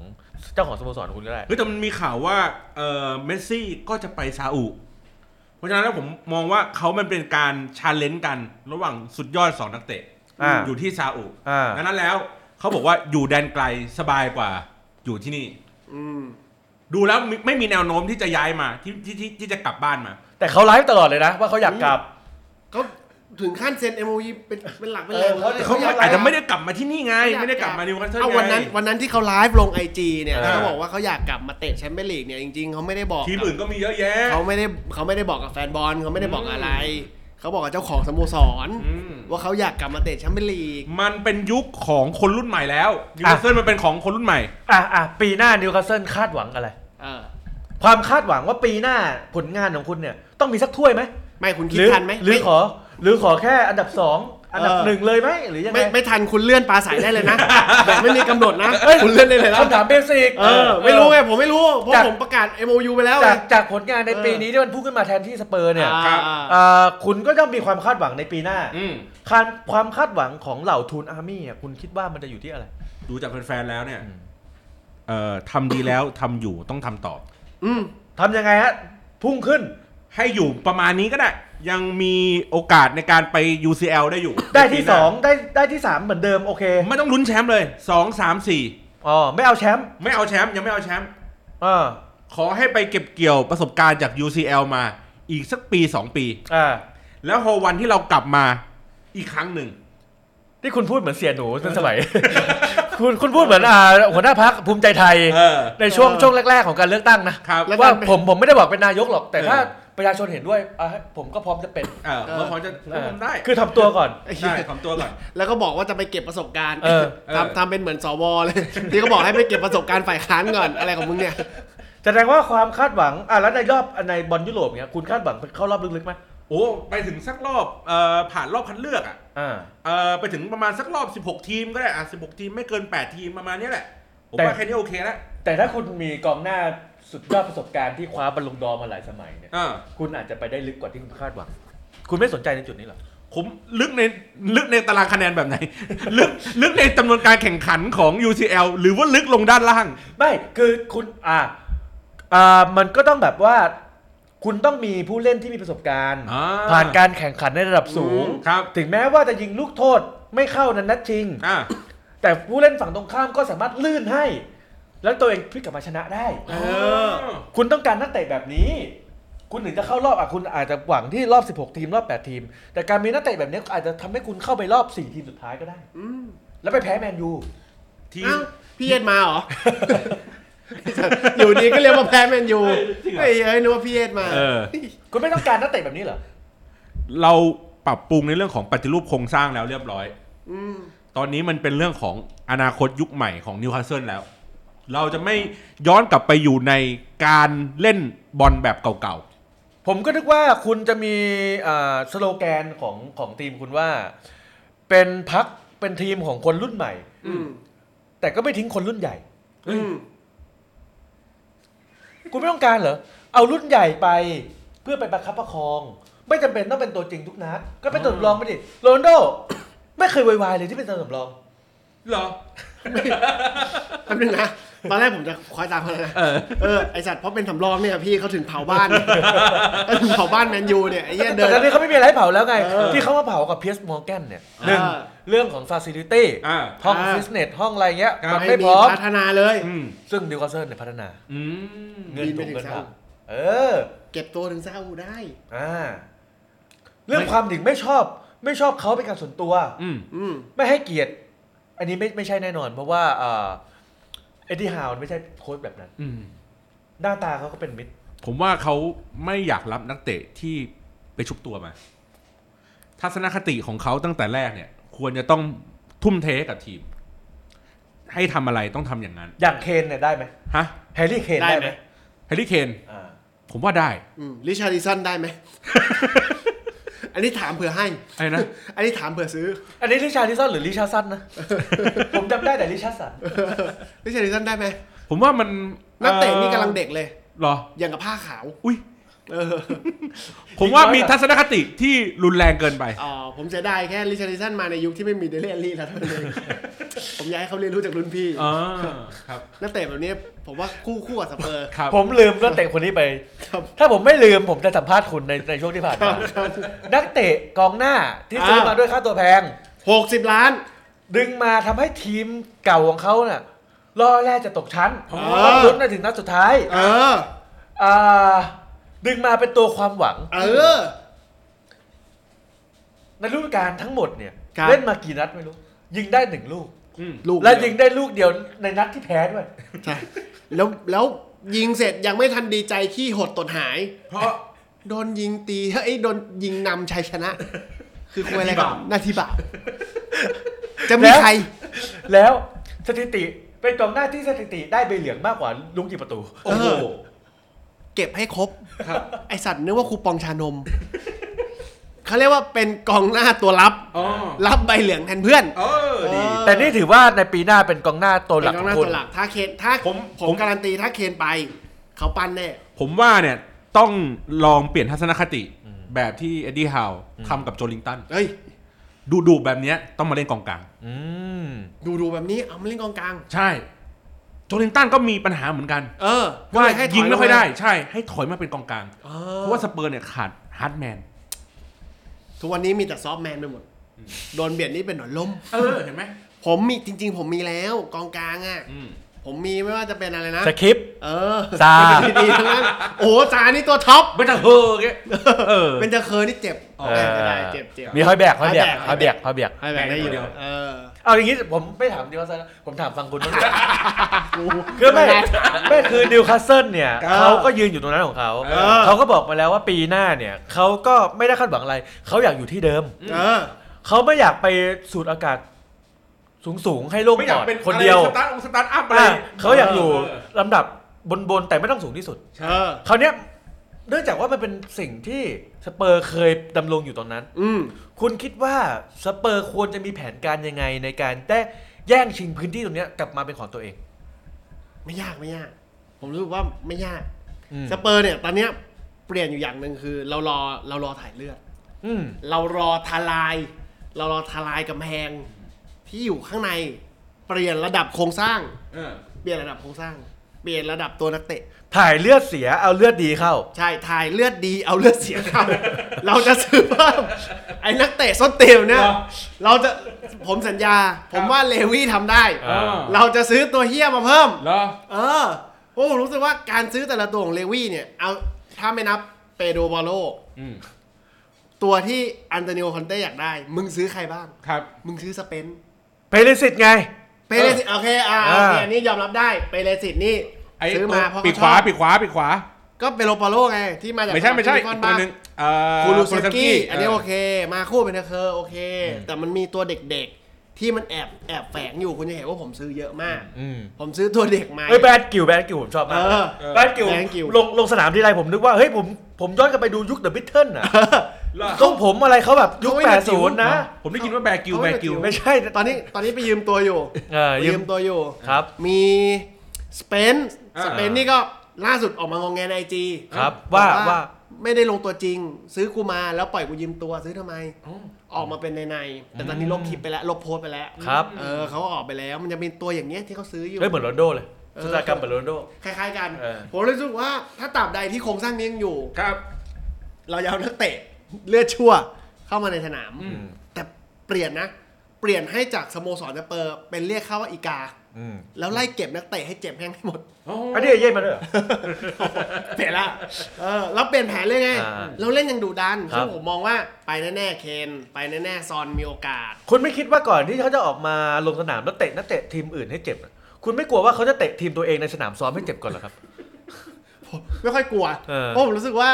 เจ้าของสโมสรของคุณก็ได้ เฮ้ยแต่มันมีข่าวว่าเออเมสซี่ก็จะไปซาอุ เพราะฉะนั้นแล้วผมมองว่าเขามันเป็นการ challenge กันระหว่างสุดยอดสองนักเตะอ่า อยู่ที่ซาอุอ่าดังนั้นแล้วเขาบอกว่าอยู่แดนไกลสบายกว่าอยู่ที่นี่ อืม ดูแล้วไม่ไม่มีแนวโน้มที่จะย้ายมาที่ที่ที่ที่จะกลับบ้านมา แต่เขาไลฟ์ตลอดเลยนะ ว่าเขาอยากกลับเขา ถึงขั้นเซ็น MOU เป็นเป็นหลักเป็นแหเอล่องเขาเขาอยากอาจจะไม่ได้กลับมาที่นี่ไงอยากไม่ได้กลับมานิวคาสเซิลเอาวันนั้นไง วันนั้นที่เขาไลฟ์ลงไอจีเนี่ยเออเขาบอกว่าเขาอยากกลับมาเตะแชมเปี้ยนลีกเนี่ยจริงๆเขาไม่ได้บอกทีมอื่นก็มีเยอะแยะ เขาไม่ได้เขาไม่ได้บอกกับแฟนบอลเขาไม่ได้บอกอะไร เขาบอกกับเจ้าของสโมสร อืม ว่าเขาอยากกลับมาเตะแชมเปี้ยนลีก มันเป็นยุคของคนรุ่นใหม่แล้วนิวคาสเซิลมันเป็นของคนรุ่นใหม่ อะอะปีหน้านิวคาสเซิลคาดหวังอะไร เออความคาดหวังว่าปีหน้าผลงานของคุณเนี่ย ต้องมีสักถ้วยไหม ไม่คุณคิดหรือทันไหมหรือไม่ขอ หรือขอแค่อันดับสองอันดับเออหนึ่งเลยไหมหรือยังไงไม่ไม่ทันคุณเลื่อนปลาใสได้เลยนะ แบบไม่มีกำหนดนะคุณเลื่อนได้เลยนะคำถาม basic เออไม่รู้ไงผมไม่รู้เพราะจาก ผมประกาศ MOU ไปแล้วไง จากจากผลงานในเออปีนี้ที่มันพุ่งขึ้นมาแทนที่สเปอร์เนี่ยอ่าครับอ่าอ่าคุณก็ต้องมีความคาดหวังในปีหน้าอืมความความคาดหวังของเหล่าทูนอาร์มี่อะคุณคิดว่ามันจะอยู่ที่อะไร ดูจากแฟนๆแล้วเนี่ยอืมเอ่อทำดีแล้วทำอยู่ต้องทำต่อ อืมทำยังไงฮะ พุ่งขึ้น ให้อยู่ประมาณนี้ก็ได้ ยังมีโอกาสในการไป UCL ได้อยู่ได้ที่ ในปีหน้าสองได้ได้ที่สามเหมือนเดิมโอเคไม่ต้องลุ้นแชมป์เลยสองสามสี่อ๋อไม่เอาแชมป์ไม่เอาแชมป์ยังไม่เอาแชมป์อ่าขอให้ไปเก็บเกี่ยวประสบการณ์จาก UCL มาอีกสักปี2ปี อ่าแล้วพอวันที่เรากลับมาอีกครั้งหนึ่ง ที่คุณพูดเหมือนเสียหนูเป็นสมัย คุณคุณพูดเหมือนอ่าหัวหน้าพักภูมิใจไทย เออในช่วงเออช่วงแรก ๆ ของการเลือกตั้งนะครับ แล้วว่าการผมผมไม่ได้บอกเป็นนายกหรอกแต่เออถ้า ประชาชนเห็นด้วยอะผมก็พร้อมจะเป็น เออเมื่อพอจะเริ่มทำได้คือทำตัวก่อน ได้ทำตัวก่อน แล้วก็บอกว่าจะไปเก็บประสบการณ์เออ เออ ทำทำเป็นเหมือนสวเลย ที่เขาบอกให้ไปเก็บประสบการณ์ฝ่ายค้านก่อนอะไรของมึงเนี่ย แสดงว่าความคาดหวังอะแล้วในรอบในบอลยุโรปเนี้ยคุณคาดหวังเข้ารอบลึกๆไหมโอ้ไปถึงสักรอบเอ่อผ่านรอบคัดเลือกอะอ่า เอ่อไปถึงประมาณสักรอบ 16 ทีมก็ได้อะ16 ทีมไม่เกิน 8 ทีมประมาณเนี้ยแหละผมแต่ ว่าแค่นี้โอเคแล้วแต่ถ้าคุณมีกองหน้า สุดยอดประสบการณ์ที่คว้าบอลลูนดอร์มาหลายสมัยเนี่ยอ่าคุณอาจจะไปได้ลึกกว่าที่คุณคาดหวังคุณไม่สนใจในจุดนี้เหรอ ผมลึกในลึกในตารางคะแนนแบบไหน ลึกลึกในจำนวนการแข่งขันของ UCL หรือว่าลึกลงด้านล่าง ไม่คือคุณอ่าอ่ามันก็ต้องแบบว่า คุณต้องมีผู้เล่นที่มีประสบการณ์ อ่าผ่านการแข่งขันในระดับสูงครับ ถึงแม้ว่าจะยิงลูกโทษไม่เข้านั้นนัดชิง อ่า แต่ผู้เล่นฝั่งตรงข้ามก็สามารถลื่นให้ แล้วตัวเองพลิกกลับมาชนะได้ เออ คุณต้องการนักเตะแบบนี้ คุณถึงจะเข้ารอบอะคุณอาจจะหวังที่รอบ 16 ทีมรอบ 8 ทีม แต่การมีนักเตะแบบนี้อาจจะทำให้คุณเข้าไปรอบ 4 ทีมสุดท้ายก็ได้ อืมแล้วไปแพ้แมนยู ทีม อ้าวพี่เอ็ดมาเหรอ อยู่ดีก็เรียกว่าแพ้แมนยูจริงเหรอ เฮ้ยเอ้ยนึกว่าพี่เอ็ดมา เออ คุณไม่ต้องการนักเตะแบบนี้เหรอ เราปรับปรุงในเรื่องของปฏิรูปโครงสร้างแล้วเรียบร้อย อืม ตอนนี้มันเป็นเรื่องของอนาคตยุคใหม่ของนิวคาสเซิลแล้ว เราจะไม่ย้อนกลับไปอยู่ในการเล่นบอลแบบเก่าผมก็นึกว่าคุณจะมีอ่าสโลแกนของของทีมคุณว่า เป็นพักเป็นทีมของคนรุ่นใหม่ อืมแต่ก็ไม่ทิ้งคนรุ่นใหญ่ อืมคุณไม่ต้องการเหรอ เอารุ่นใหญ่ไปเพื่อไปประคับประคอง ไม่จำเป็นต้องเป็นตัวจริงทุกนัด ก็เป็นตัวสำรองไปดิโรนลโด ไม่เคยโวยวายเลยที่เป็นตัวสำรอง ๆเหรอ แป๊บนึงนะ ตอนแรกผมจะคอยตามเขาเลยนะเออเออไอสัตว์เพราะเป็นสำรองเนี่ยพี่เขาถึงเผาบ้านเขาถึงเผาบ้านแมนยูเนี่ยไอ้เหี้ยแต่เดินตอนนี้เขาไม่มีอะไรให้เผาแล้วไง เออที่เขามาเผากับเพียร์สมอร์แกนเนี่ยหนึ่งอ่าเรื่องของ facility อ่า ห้องอ่า ฟิตเนสห้องอะไรเงี้ยครับ มันไม่พร้อม พัฒนาเลย อืมซึ่งนิวคาสเซิลเนี่ยพัฒนา อืม เงินบินไปถุงถึงเงินซาอุถังเออเก็บตัวถึงซาอุได้ อ่าเรื่องความถึงไม่ชอบไม่ชอบเขาเป็นการส่วนตัว อืม อืม ไม่ให้เกียรติ อันนี้ไม่ไม่ใช่แน่นอน เพราะว่าเอ่อเอ็ดดี้ฮาวไม่ใช่โค้ชแบบนั้น อืม หน้าตาเขาก็เป็นมิตรผมว่าเขาไม่อยากรับนักเตะที่ไปชุบตัวมา ทัศนคติของเขาตั้งแต่แรกเนี่ย ควรจะต้องทุ่มเทให้กับทีม ให้ทำอะไรต้องทำอย่างนั้น อย่างเคนเนี่ยได้ไหมฮะแฮร์รี่เคนได้ได้ไหไหม แฮร์รี่เคน อ่าผมว่าได้ อืมริชาร์ลิซอนได้ไหม อันนี้ถามเผื่อให้อะไรนะ อันนี้ถามเผื่อซื้อ อันนี้ริชาร์ลิซอนหรือริชาร์สันนะ ผมจำได้แต่ริชาร์สันริชาร์ลิซอนได้ไหมผมว่ามันนักเตะอ่อนี่กำลังเด็กเลย เหรอ อย่างกับผ้าขาว อุ้ยเออ ผมว่ามีทัศนคติที่รุนแรงเกินไป อ๋อ ผมเสียดายแค่ริชาร์ลิซอนมาในยุคที่ไม่มีเดเล อัลลี่แล้วเท่านั้นเองผมอยากให้เขาเรียนรู้จากรุ่นพี่อ๋อครับนักเตะแบบนี้ผมว่าคู่คู่กับสเปอร์ครับผมลืมนักเตะคนนี้ไปครับถ้าผมไม่ลืมผมจะสัมภาษณ์คุณในในช่วงที่ผ่านมานักเตะกองหน้าที่ซื้อมาด้วยค่าตัวแพงหกสิบล้าน ดึงมาทำให้ทีมเก่าของเขาเนี่ยล่อแร่จะตกชั้นอ๋อต้องลุ้นไปถึงนัดสุดท้าย เอออ่า ดึงมาเป็นตัวความหวัง เออ ในฤดูกาลทั้งหมดเนี่ยครับ เล่นมากี่นัดไม่รู้ ยิงได้หนึ่งลูก อืม ลูกและเดียิยวงได้ลูกเดียวในนัดที่แพ้ด้วย ใช่แล้วแล้วยิงเสร็จยังไม่ทันดีใจขี้หดตดหาย เพราะ โดนยิงตีเอ้ยโดนยิงนำชัยชนะ คือคุยอะไรกับหน้าที่บ่าวจะมีใคร แล้วสถิติเป็นกองหน้าที่สถิติได้ใบเหลืองมากกว่าลุงกี่ประตู โอ้โห เออ เก็บให้ครบครับไอสัตว์นึกว่าคูปองชานมเขาเรียกว่าเป็นกองหน้าตัวรับอ๋อรับใบเหลืองแทนเพื่อน เออดีเออแต่นี่ถือว่าในปีหน้าเป็นกองหน้าตัวหเป็ลันกกของอหน้างคุณตัวหลักถ้าเคนถ้าผมผม ผมการันตีถ้าเคนไป เขาปั้นแน่ผมว่าเนี่ยต้องลองเปลี่ยนทัศนคติแบบที่เอ็ดดี้ฮาวทำกับโจลิงตันเฮ้ยดูดูแบบเนี้ยต้องมาเล่นกองกลาง อืมดูดูแบบนี้เอามาเล่นกองกลาง ใช่ โจลิงตันก็มีปัญหาเหมือนกัน เออว่าก็เลให้ถยิงไม่ค่อยลได้ ใช่ ให้ถอยมาเป็นกองกลางเอเพอราะว่าสเปอร์เนี่ยขาด hard man ทุกวันนี้มีแต่ soft man ไปหมด โดนเบียดนี่เป็นหนอนล้ม เออ เห็นไหม ผมมีจริง ๆ ผมมีแล้วกองกลางอะอืมผมมีไม่ว่าจะเป็นอะไรนะสคริปต์เออซาเป็นดีๆทั้งนั้นโอ้โหซานี่ตัวท็อปไม่จะเฮอแกเออเป็นจะเคยนี่เจ็บอ๋อไม่ไม่ได้เจ็บเจ็บมีห้อยแบกห้อยแบกห้ห้ออยยแบแบกกห้อยแบกให้แบบได้อยู่เดียว เออเอาอย่างนี้ผมไม่ถามดิวคาสเซิลผมถามฟังคุณบ้างดีกว่ากูคือไม่ไม่คือนิวคาสเซิลเนี่ยเออเขาก็ยืนอยู่ตรงนั้นของเขาเออ เขาก็บอกมาแล้วว่าปีหน้าเนี่ยเขาก็ไม่ได้คาดหวังอะไรเขาอยากอยู่ที่เดิม เออ เขาไม่อยากไปสูดอากาศสูงๆ ให้โล่งไม่อปยาอกดเป็นคนเดียว อะไรสตาร์ทสตาร์ทอัพอะไร อะเขาอยากอยู่ลำดับบนๆ แต่ไม่ต้องสูงที่สุด เออ คราวเนี้ย เนื่องจากว่ามันเป็นสิ่งที่สเปอร์เคยดำรงอยู่ตรงนั้น อืม คุณคิดว่าสเปอร์ควรจะมีแผนการยังไงในการได้แย่งชิงพื้นที่ตรงเนี้ยกลับมาเป็นของตัวเองไม่ยากไม่ยาก ผมรู้สึกว่าไม่ยาก อืมสเปอร์เนี่ย ตอนเนี้ยเปลี่ยนอยู่อย่างหนึ่งคือ เรารอเรารอถ่ายเลือด อืมเรารอทลาย เรารอทลายกำแพงที่อยู่ข้างใน เปลี่ยนระดับโครงสร้าง เออ เปลี่ยนระดับโครงสร้าง เปลี่ยนระดับตัวนักเตะ ถ่ายเลือดเสียเอาเลือดดีเข้า ใช่ถ่ายเลือดดีเอาเลือดเสียเข้า เราจะซื้อเพิ่มไอ้นักเตะส้นเตียวเนี่ยเหรอเราจะผมสัญญา ผมว่าเลวี่ทำได้ อ่า เราจะซื้อตัวเฮี้ยมาเพิ่ม เหรอ เออเพราะผมรู้สึกว่าการซื้อแต่ละตัวของเลวี่เนี่ย เอาถ้าไม่นับเปโดบอโลอืม ตัวที่อันโตนิโอคอนเต้อยากได้ มึงซื้อใครบ้าง ครับ มึงซื้อสเปน เพลิสิตไง เปเรสิตโอเคอ่าอ่าโอเคอันนี้ยอมรับได้เปเรสิตนี่ไอ้ซื้อตัวมาเพราะปีกเขขวาชอบปีกขวาปีกขวา ก็เปโลปาโลไงที่มาจากไม่ใช่ไม่ใช่ซิลิอีคอนกตัวบ้างหนึ่งเอ่อคูรูเซคูรูกี้อันนี้เโอเค มาคู่เป็นเทเคอร์โอเค แต่มันมีตัวเด็กๆ ที่มันแอบแอบแฝงอยู่คุณจะเห็นว่าผมซื้อเยอะมาก อืม ผมซื้อตัวเด็กมา เฮ้ยแบดกิวแบดกิวผมชอบมากเออไบรอันกิลไบรอันกิล ลงลงสนามทีไรผมนึกว่า เฮ้ยผมผมย้อนกลับไปดูยุค The Beatles น่ะ เหรอ ต้องผมอะไรเขาแบบยุคเขาไม่ได้จิ๋ว 80 นะ ผมได้ยินว่าแบร์กิวเขาแบไม่ร์กิวจิ๋วไม่ใช่ตอนนี้ตอนนี้ไปยืมตัวอยู่เออไปยืยืมมตัวอยู่ ครับ มีสเปนซ์อ่า สเปนซ์นี่ก็ล่าสุดออกมางองแงในไอจีครับว่าว่า ไม่ได้ลงตัวจริง ซื้อกูมาแล้วปล่อยกูยืมตัวซื้อทำไม ออกมาเป็นในในๆแต่ตอนนี้ลบคลิปไปแล้วลบโพสต์ไปแล้วครับ เออเขาออกไปแล้วมันจะเป็นตัวอย่างเงี้ยที่เขาซื้ออยู่ เฮ้ยเหมือนโรนัลโดเลยเออสตากรรมเหมือนโรนลโด คล้าย ๆ กัน เออ ผมรู้สึกว่าถ้าตราบใดที่โครงสร้างนี้ยังอยู่ ครับ เราจะเอานักเตะ เลือดชั่วเข้ามาในสนาม อืม แต่เปลี่ยนนะ เปลี่ยนให้จากสโมสรสเปอร์เป็นเรียกเข้าว่าอีกา อืมแล้วไล่เก็บนักเตะให้เจ็บแห้งให้หมด อันนี้เย่มาด้วยเหรอ เปลี่ยนละเออแล้วเปลี่ยนแผนเลยไงอ่าเราเล่นยังดุดันครับ ซึ่งผมมองว่าไปแน่ๆเคนไปแน่ๆซอนมีโอกาส คุณไม่คิดว่าก่อนที่เขาจะออกมาลงสนามแล้วเตะนักเตะทีมอื่นให้เจ็บอะคุณไม่กลัวว่าเขาจะเตะทีมตัวเองในสนามซ้อมให้เจ็บก่อนเหรอครับ ไม่ค่อยกลัว เออ เพราะผมรู้สึกว่า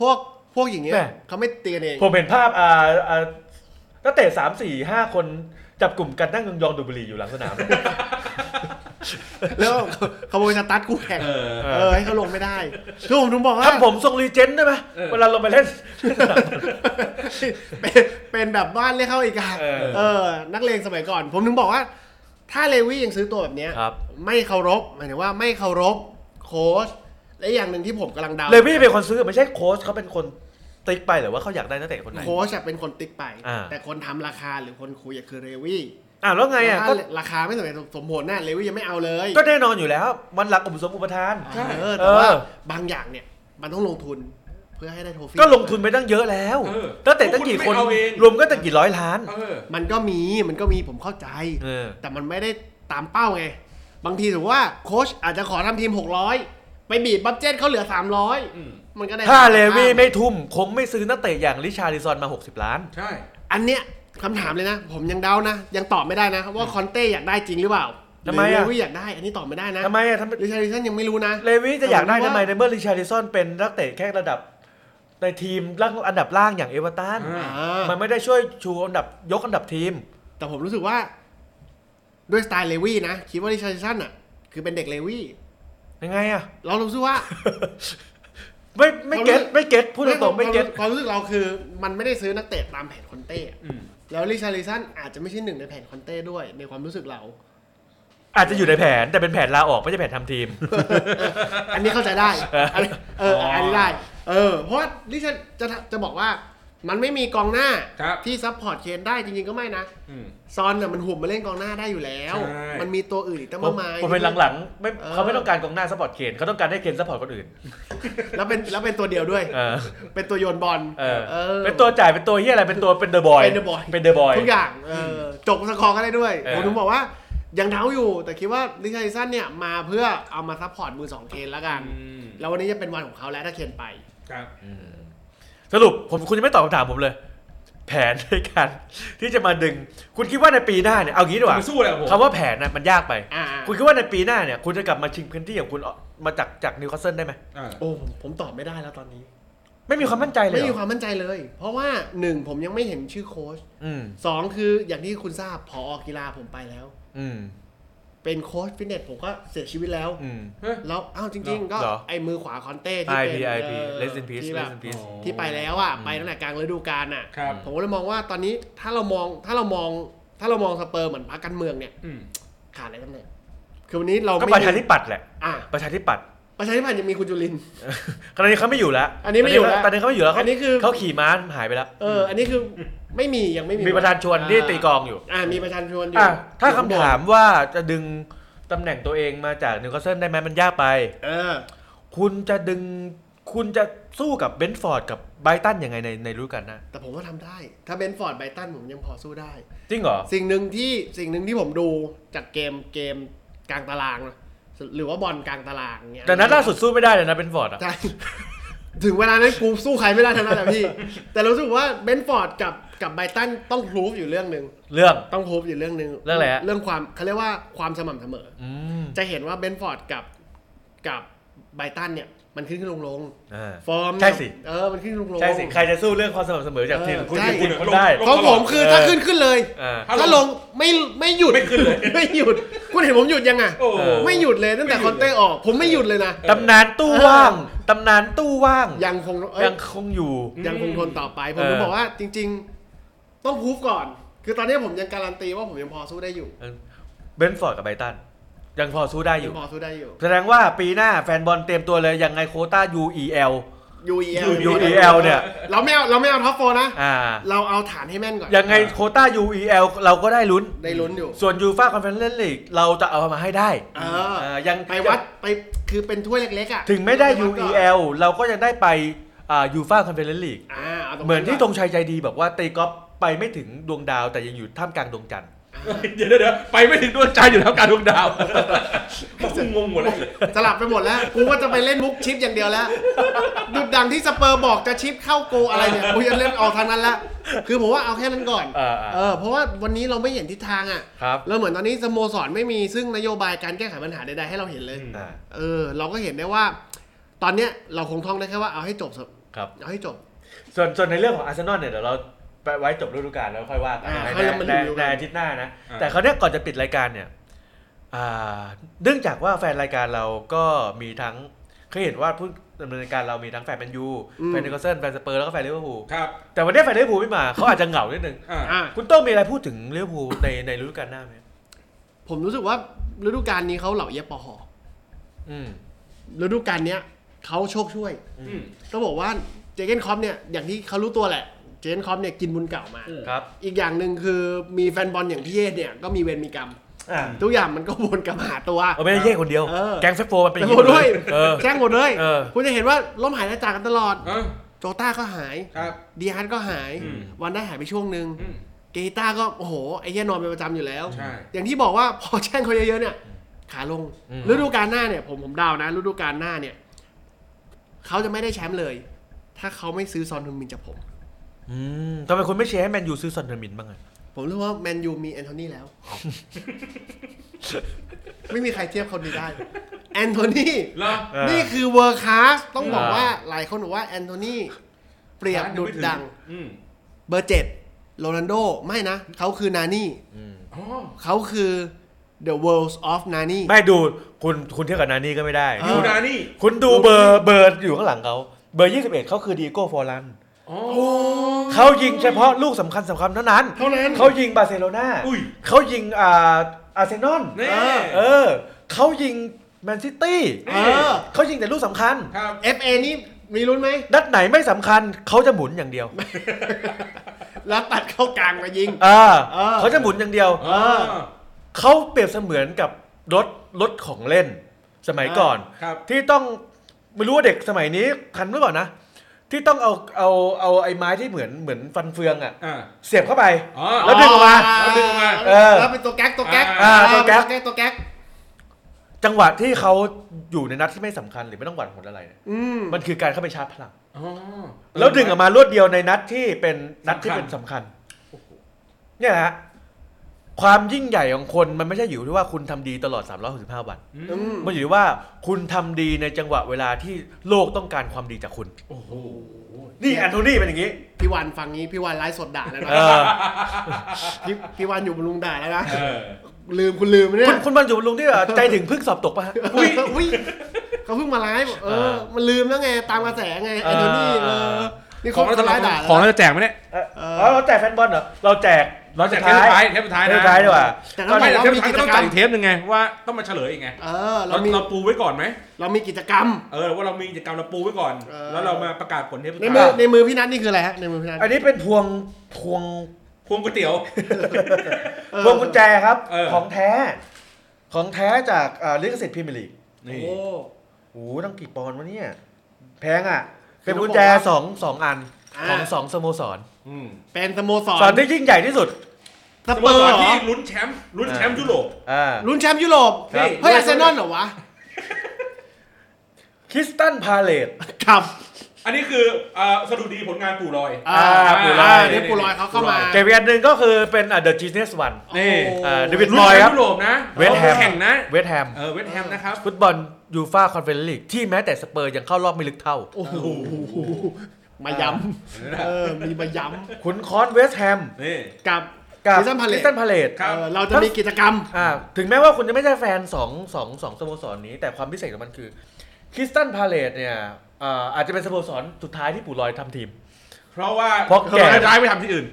พวก พวกอย่างเงี้ยแม่เขาไม่เตียนเอง ผมเห็นภาพอ่าอ่านักเตะสามสี่ห้าคนจับกลุ่มกันนั่งยองๆดูดบุหรี่อยู่หลังสนาม แล้วขโมยสตาร์ทกูแข่งเออ เออให้เขาลงไม่ได้คือผมถึงบอกว่าถ้าผมทรงรีเจนต์ได้ไหมเออ เวลาลงไปเล่น เป็นเป็นแบบบ้านเรียกเข้าอีกอะเออ เออ นักเลงสมัยก่อน ผมถึงบอกว่า ถ้าเลวี่ยังซื้อตัวแบบเนี้ยครับ ไม่เคารพหมายถึงว่าไม่เคารพโค้ชและอย่างหนึ่งที่ผมกำลังเดาเลยพี่เป็นคนซื้อไม่ใช่โค้ชเขาเป็นคน ติ๊กไปหรือว่าเขาอยากได้นักเตะคนไหน โค้ชอะเป็นคนติ๊กไป อ่า แต่คนทำราคาหรือคนคุยอะคือเลวี่อะแล้วไงอะถ้าก็ราคาไม่สมเหตุสมผลน่ะเลวี่ยังไม่เอาเลยก็แน่นอนอยู่แล้ว มันหลักอุปสมอุปทานเออแต่ว่าเออ บางอย่างเนี่ยมันต้องลงทุนเพื่อให้ได้ trophy ก็ลงทุนไปตั้งเยอะแล้วเออตั้งแต่ตั้งกี่คน พวกคุณไม่เอาเอง รวมก็ตั้งกี่ร้อยล้าน เออ มันก็มีมันก็มีผมเข้าใจ เออ แต่มันไม่ได้ตามเป้าไง บางทีถือว่าโค้ชอาจจะขอทำทีม 600 ไปบีบ budget เขาเหลืออืม300 มันก็ได้ถ้าเลวี่ไม่ทุ่ม คงไม่ซื้อนักเตะอย่างริชาริซอนมา 60 ล้าน ใช่ อันเนี้ยคำถามเลยนะ ผมยังเดานะ ยังตอบไม่ได้นะ ว่าคอนเต้อยากได้จริงหรือเปล่าทำไมหรืออะเลวี่อยากได้ อันนี้ตอบไม่ได้นะทำไมอะทำไมริชาริสันยังไม่รู้นะเลวี่จะอยากได้ผมว่าทำไมในเมื่อริชาริซอนเป็นนักเตะแค่ระดับในทีมล่างอันดับล่างอย่างเอเวอร์ตันอ่าอ่ามันไม่ได้ช่วยชูอันดับยกอันดับทีม แต่ผมรู้สึกว่า ด้วยสไตล์เลวี่นะคิดว่าริชาริสันอะคือเป็นเด็กเลวี่ยังไงอะเรารู้สึกว่า ไม่ไม่ get ไม่ get พูดตรงๆไม่ get ความรู้สึกเราคือมันไม่ได้ซื้อนักเตะตามแผนคอนเต้อะอืมแล้วริชาริสันอาจจะไม่ใช่หนึ่งในแผนคอนเต้ด้วย ในความรู้สึกเรา อาจจะอยู่ในแผนแต่เป็นแผนลาออกไม่ใช่แผนทำทีม อันนี้เข้าใจได้ เอออันนี้เอออันนี้ได้ เออ เพราะว่าริชาจะจะบอกว่า มันไม่มีกองหน้าครับที่ support เคนได้จริงๆก็ไม่นะอืม ซอนเนี่ยมันหุบมาเล่นกองหน้าได้อยู่แล้ว ใช่ มันมีตัวอื่นอีกตั้งผมมากมาย ผมเป็นหลังๆไม่เออ เขาไม่ต้องการกองหน้า support เคนเขาต้องการให้เคน support คนอื่น แล้วเป็นแล้วเป็นตัวเดียวด้วย เออ เป็นตัวโยนบอลเออเออเป็นตัวจ่ายเป็นตัวเฮียอะไรเป็นตัวเป็นเดอะบอยเป็น The Boy เป็นเดอะบอย ทุกอย่างเออจบสกอร์ก็ได้ด้วยเออ ผมถึงบอกว่ายังเท้าอยู่ แต่คิดว่าริชาริสันเนี่ยมาเพื่อเอามา support มือสองเคนแล้วกัน อืมแล้ววันนี้จะเป็นวันของเขาแล้วถ้าเคนไป ครับ สรุปผมคุณยังไม่ตอบคำถามผมเลย แผนในการที่จะมาดึง คุณคิดว่าในปีหน้าเนี่ยเอางี้ดีกว่ามาสู้เลยกับผมคำว่าแผนนะมันยากไป อ่าคุณคิดว่าในปีหน้าเนี่ย คุณจะกลับมาชิงพื้นที่ของคุณออกมาจากจากนิวคาสเซิลได้ไหมอ่า โอ้ผมผมตอบไม่ได้แล้วตอนนี้ ไม่มีความมั่นใจเลยไม่มีความมั่นใจเลยเหรอ เพราะว่าหนึ่งผมยังไม่เห็นชื่อโค้ชอืม สองคืออย่างที่คุณทราบผอ.กีฬาผมไปแล้ว อืม เป็นโค้ชฟิตเนสผมก็เสียชีวิตแล้ว อืม แล้วอ้าวจริง ๆ ก็เหรอไอ้มือขวาคอนเต้ที่เป็น RIP RIP เอ่อ rest in peace ที่แบบ rest in peace ที่ไปแล้วอะอืมไปตั้งแต่กลางฤดูกาลอะ ครับ ผมก็เลยมองว่าตอนนี้ถ้าเรามองถ้าเรามองถ้าเรามองสเปอร์เหมือนพรรคการเมืองเนี่ย อืม ขาดอะไรกันเนี่ยคือวันนี้เราก็ไม่ประชาธิปัตย์แหละ อะประชาธิปัตย์ประชาธิปัตย์ยังมีคุณจุลินทร์ตอนนี้เขาไม่อยู่แล้วอันนี้ไม่อยู่แล้วตอนนี้เขาไม่อยู่แล้วอันนี้คือ เขาขี่ม้าหายไปแล้ว เออ อันนี้คือ ไม่มียังไม่มีมีประธานชวนที่ตีกลองอยู่อ่ามีประธานชวนอยู่อะถ้าคำถามว่าจะดึงตำแหน่งตัวเองมาจากนิวคาสเซิลได้ไหมมันยากไป เออ คุณจะดึงคุณจะสู้กับเบรนท์ฟอร์ดกับไบรตันยังไงในในฤดูกาลหน้าแต่ผมว่าทำได้ ถ้าเบรนท์ฟอร์ดไบรตันผมยังพอสู้ได้ จริงเหรอ สิ่งหนึ่งที่สิ่งหนึ่งที่ผมดูจากเกมเกมกลางตารางนะหรือว่าบอลกลางตารางเงี้ยแต่นัดล่าสุดสู้ไม่ได้เลยนะเบรนท์ฟอร์ดอะ ใช่ ถึงเวลานั้นกูสู้ใครไม่ได้ทั้งนั้นแหละพี่ แต่รู้สึกว่าเบรนท์ฟอร์ดกับ กับไบรตันต้อง prove อยู่เรื่องหนึ่งเรื่อง ต้อง prove อยู่เรื่องหนึ่งเรื่องอะไรฮะ เรื่องความเขาเรียกว่าความสม่ำเสมอ อืมจะเห็นว่าเบรนท์ฟอร์ดกับกับไบรตันเนี่ยมันขึ้นขึ้นลงลงอ่า ฟอร์มใช่สิ เออมันขึ้นขึ้นลงลง ใช่สิ ใครจะสู้เรื่องความสม่ำเสมอจากทีมเออคุณใช่คุณคนได้ลงของผมคือเออถ้าขึ้นขึ้นเลย อ่า ถ้าลงไม่ไม่หยุดไม่ขึ้นเลย ไม่หยุด คุณเห็นผมหยุดยังอะโอ้เออไม่หยุดเลยตั้งแต่คอนเต้ออก ผมไม่หยุดเลยนะ ตำนานตู้ว่าง ตำนานตู้ว่าง ยังคงเอ้ยยังคงอยู่ ยังคงทนต่อไป ผมเออถึงบอกว่าจริง ๆ ต้องพูฟก่อน คือตอนนี้ผมยังการันตีว่าผมยังพอสู้ได้อยู่เบรนท์ฟอร์ดกับไบรตันยังพอสู้ได้อยู่ ยังพอสู้ได้อยู่ แสดงว่าปีหน้าแฟนบอลเตรียมตัวเลยยังไงโควต้า UEL UEL UEL เนี่ย เราไม่เอาเราไม่เอา top four นะ อ่า เราเอาฐานให้แม่นก่อนยังไงโควต้า UEL เราก็ได้ลุ้น ได้ลุ้นอยู่ ส่วนยูฟ่าคอนเฟอเรนซ์ลีกเราจะเอามาให้ได้เออ อ่ายังไปวัดไปคือเป็นถ้วยเล็กๆอะถึงไม่ได้ปวัก่อน UEL เราก็ยังได้ไปอ่ายูฟ่าคอนเฟอเรนซ์ลีกอ่าาตรงเหมือนที่ธก่งชัยใจดีบอกว่าตีกอล์ฟ ไปไม่ถึงดวงดาวแต่ยังอยู่ท่ามกลางดวงจันทร์เดี๋ยวเดี๋ยวเดี๋ยวไปไม่ถึงดวงใจอยู่แล้วการดวงดาวพวกคุณงงหมดเลยสลับไปหมดแล้ว กูว่าจะไปเล่นมุกชิปอย่างเดียวแล้วดุดดังที่สเปอร์บอกจะชิปเข้า goal อะไรเนี่ยกูจะเล่นออกทางนั้นละคือผมว่าเอาแค่นั้นก่อนอ่าเออเพราะว่าวันนี้เราไม่เห็นทิศทางอะครับแล้วเหมือนตอนนี้สโมสรไม่มีซึ่งนโยบายการแก้ไขปัญหาใดๆให้เราเห็นเลยอืมอ่าเออ เราก็เห็นได้ว่า ตอนเนี้ยเราคงท่องได้แค่ว่าเอาให้จบเถอะครับเอาให้จบ ส่วนส่วนในเรื่องของอาร์เซนอลเนี่ยเดี๋ยวเรา ไปไว้จบฤดูกาลแล้วค่อยว่ากันอ่าในค่อยแล้วมาในรีวิวกันในอาทิตย์หน้านะ อ่า แต่เขาวเนี้ยก่อนจะปิดรายการเนี่ยอ่าเนื่องจากว่าแฟนรายการเราก็มีทั้งเคยเห็นว่าผู้ดำเนินรายการเรามีทั้งแฟนแมนยูอืม แฟนอาร์เซนอลแฟนสเปอร์แล้วก็แฟนลิเวอร์พูลครับแต่วันนี้แฟนลิเวอร์พูลไม่มาเขาอาจจะเหงานิดนึง อ่าอะคุณโต้องมีอะไรพูดถึงลิเวอร์พูลในในฤดูกาลหน้าไหมผมรู้สึกว่าฤดูกาลนี้เขาเหล่าเอียบปอหออืม ฤดูกาลเนี้ยเขาโชคช่วย อืม ต้องบอกว่าเจเกนคอปเนี่ยอย่างที่เขารู้ตัวแหละ เจเกนคอปเนี่ยกินบุญเก่ามาอืมครับอีกอย่างหนึ่งคือมีแฟนบอลอย่างพี่เยศเนี่ยก็มีเวรมีกรรม อ่าทุกอย่างมันก็วนกลับมาหาตัว เอาไม่ได้แย่คนเดียว เออ แก๊งเฟฟโฟมันเป็นอแต่ย่างหมนี้ดด้วยเออ แจ้งหมดเลยเออ คุณจะเห็นว่าล้มหายตายจากกันตลอด เออโจต้าก็หาย ครับ ดีอาร์ตก็หาย อืม วันได้หายไปช่วงหนึ่งอืม เกต้าก็โอ้โห ไอ้เหี้ยนอนเป็นประจำอยู่แล้ว ใช่ อย่างที่บอกว่าพอแช่งเขาเยอะๆเนี่ย ขาลงอืม ฤดูกาลหน้าเนี่ย ผมผมเดานะฤดูกาลหน้าเนี่ย เขาจะไม่ได้แชมป์เลย ถ้าเขาไม่ซื้อซอนฮึงมินจากผม อืมทำไมคุณไม่เชียร์ให้แมนยูซื้อซอนเทอร์มินบ้างอะผมรู้ว่าแมนยูมีแอนโทนีแล้ว ไม่มีใครเทียบเขานี้ได้แอนโทนีเหรอเออนี่คือ world class ต้องบอกอ่าว่าหลายคนบอกว่าแอนโทนีเปรียบดุดดัง อืมเบอร์เจ็ดโรนัลโดไม่นะ เขาคือนานี่อืมอ๋อ เขาคือ the world of Nani ไม่ดูคุณคุณเทียบกับนานี่ก็ไม่ได้ เอยูอนานี่ คุณดูเบอร์เบอร์อยู่ข้างหลังเขา เบอร์ 21 เขาคือดิเอโก้ฟอร์ลัน อ๋อ เขายิงเฉพาะลูกสำคัญสำคัญเท่านั้น เท่านั้นเขายิงบาร์เซโลนาอุ้ย เขายิงอ่าอาร์เซนอลนี่ เออเออเขายิงแมนซิตี้เออ เขายิงแต่ลูกสำคัญ ครับ FA นี่มีลุ้นไหมนัดไหนไม่สำคัญเขาจะหมุนอย่างเดียวแล้วตัดเข้ากลางมายิงอ่าเออ เขาจะหมุนอย่างเดียว เออ เขาเปรียบเสมือนกับรถรถของเล่น สมัยก่อน ครับ ที่ต้องไม่รู้ว่าเด็กสมัยนี้ทันหรือเปล่านะ ที่ต้องเอาเอาเอาไอ้ไม้ที่เหมือนเหมือนฟันเฟืองอะอ่าเสียบเข้าไป อ๋อ แล้วดึงออกมา แล้วดึงออกมา เออแล้วเป็นตัวแก๊กตัวแก๊กอ่าตัวแก๊กตัวแก๊กตัวแก๊ก จังหวะที่เขาอยู่ในนัดที่ไม่สำคัญหรือไม่ต้องหวั่นผลอะไรเนี่ยอืมมันคือการเข้าไปชาร์จพลัง อ๋อ แล้วดึงออกมารวดเดียวในนัดที่เป็นนัดที่เป็นสำคัญ เนี่ยนะฮะ ความยิ่งใหญ่ของคนมันไม่ใช่อยู่ที่ว่าคุณทำดีตลอด 365 วัน อือืมมมันอยู่ที่ว่าคุณทำดีในจังหวะเวลาที่โลกต้องการความดีจากคุณ โอ้โหนี่แอนโทนีเป็นอย่างนี้ พี่วันฟังนี้พี่วันไลฟ์สดด่าแล้วนะเออ พี่พี่วันอยู่บนลุงด่าแล้วนะ เออ ลืมคุณลืมไหมเนี่คุยณคุณบรรจุลุงที่แบบใจถึงเพิ่งสอบตกปะฮะ อุ้ยอุ้ยเขาเพิ่งมาไลฟ์เอเออ อ มันลืมแล้วไง ตามกระแสไงแอนโทนีเออ นี่ขเขาองเราจะไลฟ์ด่าของแล้วเรานะจะแจกไหมเนี่ย เอออ๋อเราแจกแฟนบอลเหรอ เราแจก เราแจกเทปสุดท้ายเทปสุดท้ายเทปนะสุดท้ายดีกว่า แต่ต้องบไม่อกเดี๋ยวว่าเทปมีสุดท้ายก็ต้องกิจกรจ่ารมยอีกเทปหนึ่งไงว่าต้องมาเฉลยอีกไงเออเราเรามีเราปูไว้ก่อนไหมเรามีกิจกรรม เออว่าเรามีกิจกรรมเราปูไว้ก่อน เออ แล้วเรามาประกาศผลเทปสุดในมือท้ายในมือพี่นัทนี่คืออะไรฮะในมือพี่นัทอันนี้เป็นพวงพวงพวงก๋วยเตี๋ยว เออพวงกุญแจครับเออ ของแท้ ของแท้จากอ่าลิขสิทธิ์พรีเมียร์ลีกโอ้นี่ โอ้โหต้องกี่ปอนด์วะเนี่ยแพงอะคือเป็นกุญแจต้องบอกว่าสองสองอัน อ่า ของสองสโมสรอืม เป็นสโมสรสอนที่ยิ่งใหญ่ที่สุดสสเปโมอร์สรเหรที่อลุ้นแชมป์ลุ้นแชมป์ยุโรปอ่าลุ้นแชมป์ยุโรปครับเฮ้ยอาร์เซนอลเหรอวะคริสตันพาเลตครับอันนี้คือเอ่อสดุดีผลงานปู่ลอย อ่าอ่าปูลอยนี่ปูลอยเขาเข้ามาเกมอีกอันหนึ่งก็คือเป็นอ่า The Genius One นี่โอ้อ่าเดวิดลุ้นลอยแชครัมบป์ยุโรปนะเวสต์แฮมแข่งนะเวสต์แฮมเออเวสต์แฮมนะครับฟุตบอลยูฟาคอนเฟอเรนซ์ลีกที่แม้แต่สเปอร์ยังเข้ารอบไม่ลึกเท่าโอ้โห มาย้ำเออมีมาย้ขุนคอนเวสต์แฮมนี่ำกับ กับ Crystal Palace คริสตันพาเลต ครับ เออเราจะมีกิจกรรม อ่าถึงแม้ว่าคุณจะไม่ใช่แฟนสองสองสองสโมสรนี้ แต่ความพิเศษของมันคือคริสตัลพาเลซเนี่ยอ่าอาจจะเป็นสโมสรสุดท้ายที่ปู่ลอยทำทีม เพราะว่าเพราะแก่ย้ายไปทำที่อื่น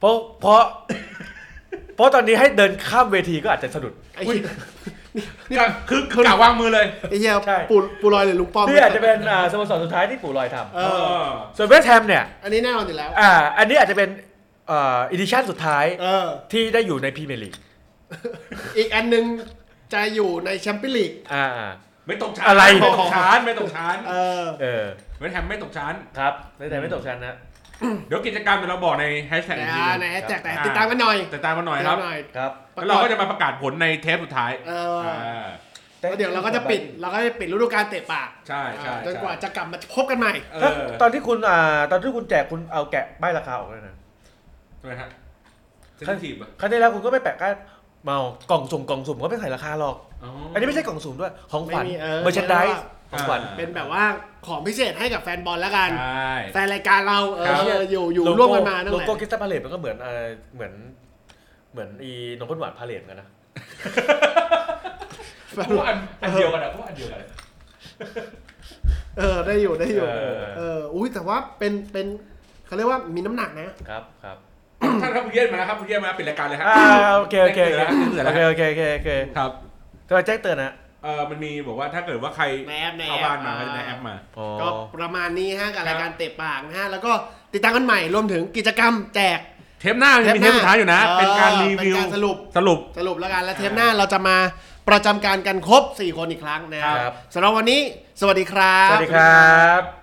เพราะเพราะ เพราะตอนนี้ให้เดินข้ามเวทีก็อาจจะสะดุด ไอ้เหี้ ยก็คือคือกล่าววางมือเลยไอ้เหี้ยใช่ ปูปูลอยหรือลุงป้อมที่อาจจะเป็นอ่าสโมสรสุดท้ายที่ปู่ลอยทเอเออ อำส่วนเวสต์แฮมเนี่ยอันนี้แน่นอนอยู่แล้ว อ่าอันนี้อาจจะเป็นอ่า edition สุดท้ายเออ ที่ได้อยู่ในพรีเมียร์ลีกอีกอันหนึงจะอยู่ในแชมเปี้ยนลีก อ่า ไม่ตกชั้นอะไร ไม่ตกชั้นไม่ตกชั้นเออ เออเวสต์แฮมไม่ตกชั้น ครับไม่แต่ไม่ตกชั้นนะ เดี๋ยวกิจกรรมเดี๋ยวเราบอกในแฮชแท็กแต่อีกทีอ่าหในนึงแฮชแท็กแต่อ่าติดตามกันหน่อยติดตามมาหน่อยครับ ติดตามหน่อย ครับ แล้วเราก็จะมาประกาศผลในเทปสุดท้ายเอออ่าแล้วเดี๋ยวเราก็จะปิดเราก็จะปิดฤดูกาลเตะปากใช่ใช่จนใช่กว่าจะกลับมาพบกันใหม่ เอถ้าอตอนที่คุณอ่าตอนที่คุณแจกคุณเอาแกะใบราคาออกเลยนะทำไมฮะเซนซิทีฟอะครั้งที่แล้วคุณก็ไม่แปะก้านเมากล่องสุ่มกล่องสุ่มก็ไม่ใส่ราคาหรอกอ๋ออันนี้ไม่ใช่กล่องสุ่มด้วยของขวัญไม่มีเออเมอร์ชันดิส ของขวัญเป็นแบบว่าของพิเศษให้กับแฟนบอลแล้วกัน ใช่ แฟนรายการเราเอครับ ออยู่อยู่โลโก้ร่วมกันมานั่นโลแหละโก้กิสตันพาเลตมันก็เหมือนเออเหมือน เหมือนอีนมข้นหวานพาเลตกันนะพวกอันอันเดียวกันอะพวกอันเดียวกันเออได้อยู่ได้อยู่เออ เอออุ้ยแต่ว่าเป็นเป็นเขาเรียกว่ามีน้ำหนักนะครับครับท่านครับคุณเย็นมาแล้วครับคุณเย็นมาปิดรายการเลยครั อ่าโอเคโอเคโอเคเตือนแล้ว โอเคโอเคโอเคโอเคครับก็แจ้งเตือนนะ เออมันมีบอกว่าถ้าเกิดว่าใครในแอปในแอปเข้าบ้านมาอ่าก็จะได้แอปมา อ๋อ ก็ประมาณนี้ฮะกับครับรายการเตะปากนะฮะแล้วก็ติดตามกันใหม่รวมถึงกิจกรรมแจก เทปหน้ายังมีเทปสุดท้ายอยู่นะเออเป็นการรีวิวเป็นการสรุป สรุป สรุปแล้วกันและเทปหน้าเราจะมาประจำการกันครบ 4 คนอีกครั้งนะคครัรับบสำหรับวันนี้ สวัสดีครับ สวัสดีครับ